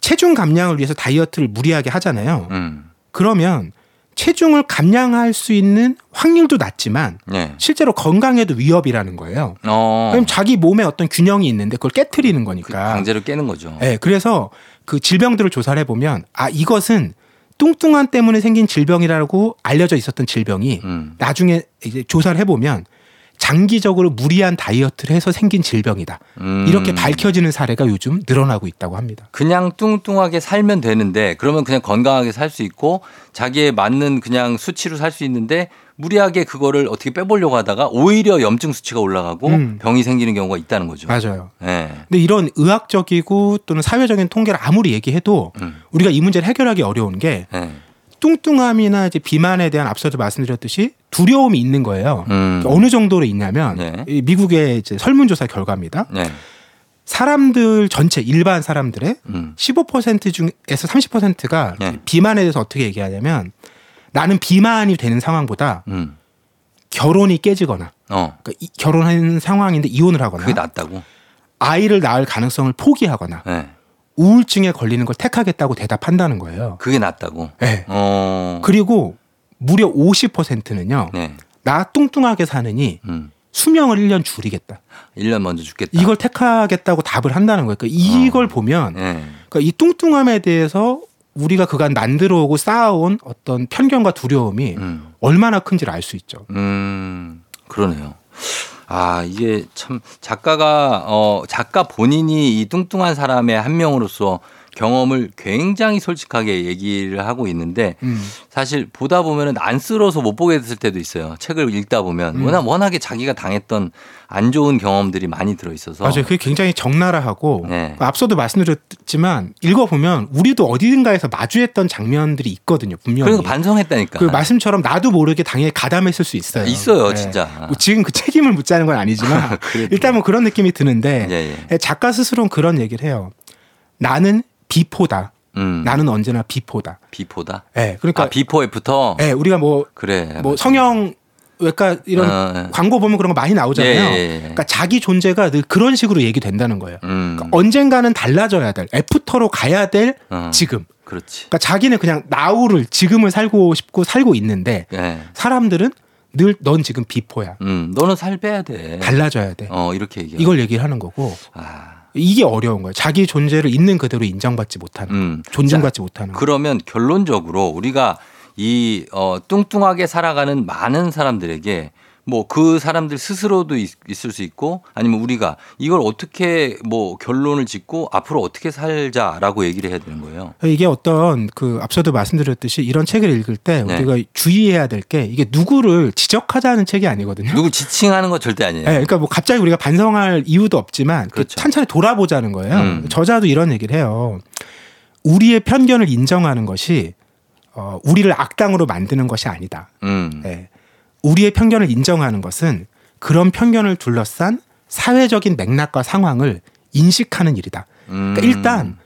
Speaker 10: 체중 감량을 위해서 다이어트를 무리하게 하잖아요.
Speaker 1: 음.
Speaker 10: 그러면 체중을 감량할 수 있는 확률도 낮지만
Speaker 1: 네.
Speaker 10: 실제로 건강에도 위협이라는 거예요.
Speaker 1: 어.
Speaker 10: 왜냐면 자기 몸에 어떤 균형이 있는데 그걸 깨트리는
Speaker 1: 그
Speaker 10: 거니까.
Speaker 1: 강제로 깨는 거죠.
Speaker 10: 네, 그래서 그 질병들을 조사를 해보면 아 이것은 뚱뚱한 때문에 생긴 질병이라고 알려져 있었던 질병이
Speaker 1: 음.
Speaker 10: 나중에 이제 조사를 해보면 장기적으로 무리한 다이어트를 해서 생긴 질병이다.
Speaker 1: 음.
Speaker 10: 이렇게 밝혀지는 사례가 요즘 늘어나고 있다고 합니다.
Speaker 1: 그냥 뚱뚱하게 살면 되는데 그러면 그냥 건강하게 살 수 있고 자기에 맞는 그냥 수치로 살 수 있는데 무리하게 그거를 어떻게 빼보려고 하다가 오히려 염증 수치가 올라가고
Speaker 10: 음.
Speaker 1: 병이 생기는 경우가 있다는 거죠.
Speaker 10: 맞아요.
Speaker 1: 네.
Speaker 10: 근데 이런 의학적이고 또는 사회적인 통계를 아무리 얘기해도
Speaker 1: 음.
Speaker 10: 우리가 이 문제를 해결하기 어려운 게
Speaker 1: 네.
Speaker 10: 뚱뚱함이나 이제 비만에 대한 앞서도 말씀드렸듯이 두려움이 있는 거예요.
Speaker 1: 음.
Speaker 10: 어느 정도로 있냐면
Speaker 1: 네.
Speaker 10: 이 미국의 이제 설문조사 결과입니다.
Speaker 1: 네.
Speaker 10: 사람들 전체 일반 사람들의
Speaker 1: 음.
Speaker 10: 15% 중에서 30%가
Speaker 1: 네.
Speaker 10: 비만에 대해서 어떻게 얘기하냐면 나는 비만이 되는 상황보다
Speaker 1: 음.
Speaker 10: 결혼이 깨지거나
Speaker 1: 어.
Speaker 10: 그러니까 이- 결혼하는 상황인데 이혼을 하거나
Speaker 1: 그게 낫다고.
Speaker 10: 아이를 낳을 가능성을 포기하거나
Speaker 1: 네.
Speaker 10: 우울증에 걸리는 걸 택하겠다고 대답한다는 거예요.
Speaker 1: 그게 낫다고.
Speaker 10: 네.
Speaker 1: 어.
Speaker 10: 그리고 무려 50%는요.
Speaker 1: 네.
Speaker 10: 나 뚱뚱하게 사느니
Speaker 1: 음.
Speaker 10: 수명을 1년 줄이겠다.
Speaker 1: 1년 먼저 죽겠다.
Speaker 10: 이걸 택하겠다고 답을 한다는 거예요. 그러니까 이걸 보면
Speaker 1: 네.
Speaker 10: 그러니까 이 뚱뚱함에 대해서 우리가 그간 만들어 오고 쌓아온 어떤 편견과 두려움이
Speaker 1: 음.
Speaker 10: 얼마나 큰지를 알 수 있죠.
Speaker 1: 음, 그러네요. 아, 이게 참 작가가 어 작가 본인이 이 뚱뚱한 사람의 한 명으로서 경험을 굉장히 솔직하게 얘기를 하고 있는데
Speaker 10: 음.
Speaker 1: 사실 보다 보면은 안쓰러워서 못 보게 됐을 때도 있어요. 책을 읽다 보면
Speaker 10: 음.
Speaker 1: 워낙 워낙에 자기가 당했던 안 좋은 경험들이 많이 들어 있어서
Speaker 10: 맞아요. 그게 굉장히 적나라하고
Speaker 1: 네.
Speaker 10: 앞서도 말씀드렸지만 읽어 보면 우리도 어디든가에서 마주했던 장면들이 있거든요. 분명히.
Speaker 1: 그러니까 반성했다니까.
Speaker 10: 그 말씀처럼 나도 모르게 당연히 가담했을 수 있어요.
Speaker 1: 있어요,
Speaker 10: 네.
Speaker 1: 진짜.
Speaker 10: 뭐 지금 그 책임을 묻자는 건 아니지만
Speaker 1: 그래도.
Speaker 10: 일단 뭐 그런 느낌이 드는데
Speaker 1: 예, 예.
Speaker 10: 작가 스스로는 그런 얘기를 해요. 나는 before다.
Speaker 1: 음.
Speaker 10: 나는 언제나 before다.
Speaker 1: before다.
Speaker 10: 예, 그러니까
Speaker 1: 아, before after.
Speaker 10: 예, 우리가 뭐
Speaker 1: 그래.
Speaker 10: 뭐 성형 외과 이런
Speaker 1: 어, 예.
Speaker 10: 광고 보면 그런 거 많이 나오잖아요.
Speaker 1: 예, 예, 예.
Speaker 10: 그러니까 자기 존재가 늘 그런 식으로 얘기된다는 거예요.
Speaker 1: 음.
Speaker 10: 그러니까 언젠가는 달라져야 될 after로 가야 될
Speaker 1: 어.
Speaker 10: 지금.
Speaker 1: 그렇지.
Speaker 10: 그러니까 자기는 그냥 now를 지금을 살고 싶고 살고 있는데
Speaker 1: 예.
Speaker 10: 사람들은 늘 넌 지금 비포야.
Speaker 1: 음, 너는 살 빼야 돼.
Speaker 10: 달라져야 돼.
Speaker 1: 어, 이렇게 얘기.
Speaker 10: 이걸 얘기를 하는 거고
Speaker 1: 아.
Speaker 10: 이게 어려운 거예요. 자기 존재를 있는 그대로 인정받지 못하는,
Speaker 1: 음.
Speaker 10: 존중받지 못하는. 거.
Speaker 1: 그러면 결론적으로 우리가 이 어, 뚱뚱하게 살아가는 많은 사람들에게 뭐 그 사람들 스스로도 있, 을수 있고 아니면 우리가 이걸 어떻게 뭐 결론을 짓고 앞으로 어떻게 살자라고 얘기를 해야 되는 거예요.
Speaker 10: 이게 어떤 그 앞서도 말씀드렸듯이 이런 책을 읽을 때
Speaker 1: 네.
Speaker 10: 우리가 주의해야 될 게 이게 누구를 지적하자는 책이 아니거든요.
Speaker 1: 누구 지칭하는 거 절대 아니에요.
Speaker 10: 네, 그러니까 뭐 갑자기 우리가 반성할 이유도 없지만 그
Speaker 1: 그렇죠.
Speaker 10: 찬찬히 돌아보자는 거예요.
Speaker 1: 음.
Speaker 10: 저자도 이런 얘기를 해요. 우리의 편견을 인정하는 것이 어, 우리를 악당으로 만드는 것이 아니다.
Speaker 1: 음.
Speaker 10: 네. 우리의 편견을 인정하는 것은 그런 편견을 둘러싼 사회적인 맥락과 상황을 인식하는 일이다.
Speaker 1: 음.
Speaker 10: 그러니까 일단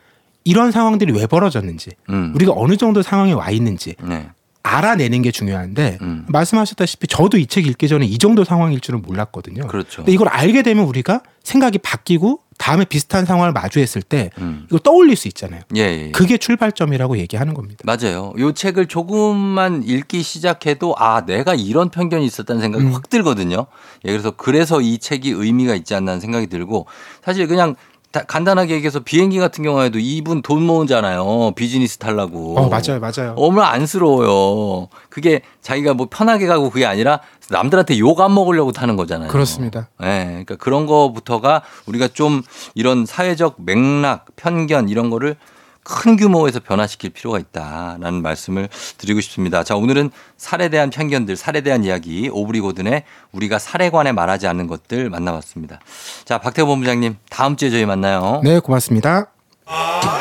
Speaker 10: 이런 상황들이 왜 벌어졌는지,
Speaker 1: 음.
Speaker 10: 우리가 어느 정도 상황에 와 있는지
Speaker 1: 네.
Speaker 10: 알아내는 게 중요한데
Speaker 1: 음.
Speaker 10: 말씀하셨다시피 저도 이 책 읽기 전에 이 정도 상황일 줄은 몰랐거든요.
Speaker 1: 그렇죠.
Speaker 10: 근데 이걸 알게 되면 우리가 생각이 바뀌고 다음에 비슷한 상황을 마주했을 때
Speaker 1: 음.
Speaker 10: 이거 떠올릴 수 있잖아요.
Speaker 1: 예, 예.
Speaker 10: 그게 출발점이라고 얘기하는 겁니다.
Speaker 1: 맞아요. 요 책을 조금만 읽기 시작해도 아, 내가 이런 편견이 있었다는 생각이
Speaker 10: 음.
Speaker 1: 확 들거든요. 예, 그래서 그래서 이 책이 의미가 있지 않나 하는 생각이 들고 사실 그냥 다- 간단하게 얘기해서 비행기 같은 경우에도 이분 돈 모으잖아요. 비즈니스 타려고.
Speaker 10: 어 맞아요, 맞아요.
Speaker 1: 얼마나 안쓰러워요. 그게 자기가 뭐 편하게 가고 그게 아니라 남들한테 욕 안 먹으려고 타는 거잖아요.
Speaker 10: 그렇습니다.
Speaker 1: 네, 그러니까 그런 거부터가 우리가 좀 이런 사회적 맥락, 편견 이런 거를 큰 규모에서 변화시킬 필요가 있다라는 말씀을 드리고 싶습니다. 자, 오늘은 살에 대한 편견들, 살에 대한 이야기, 오브리 고든의 우리가 살에 관해 말하지 않는 것들 만나봤습니다. 자, 박태근 본부장님, 다음 주에 저희 만나요.
Speaker 10: 네, 고맙습니다.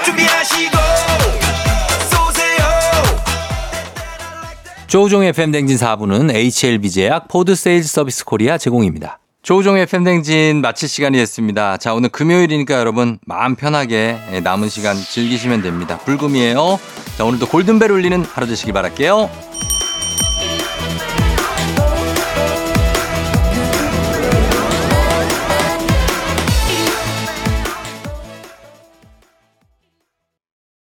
Speaker 6: 준비하시고 쏘세요
Speaker 1: 조우종의 FM대행진 4부는 HLB제약 포드 세일즈 서비스 코리아 제공입니다. 조우종의 FM대행진 마칠 시간이 됐습니다. 자, 오늘 금요일이니까 여러분 마음 편하게 남은 시간 즐기시면 됩니다. 불금이에요. 자, 오늘도 골든벨 울리는 하루 되시길 바랄게요.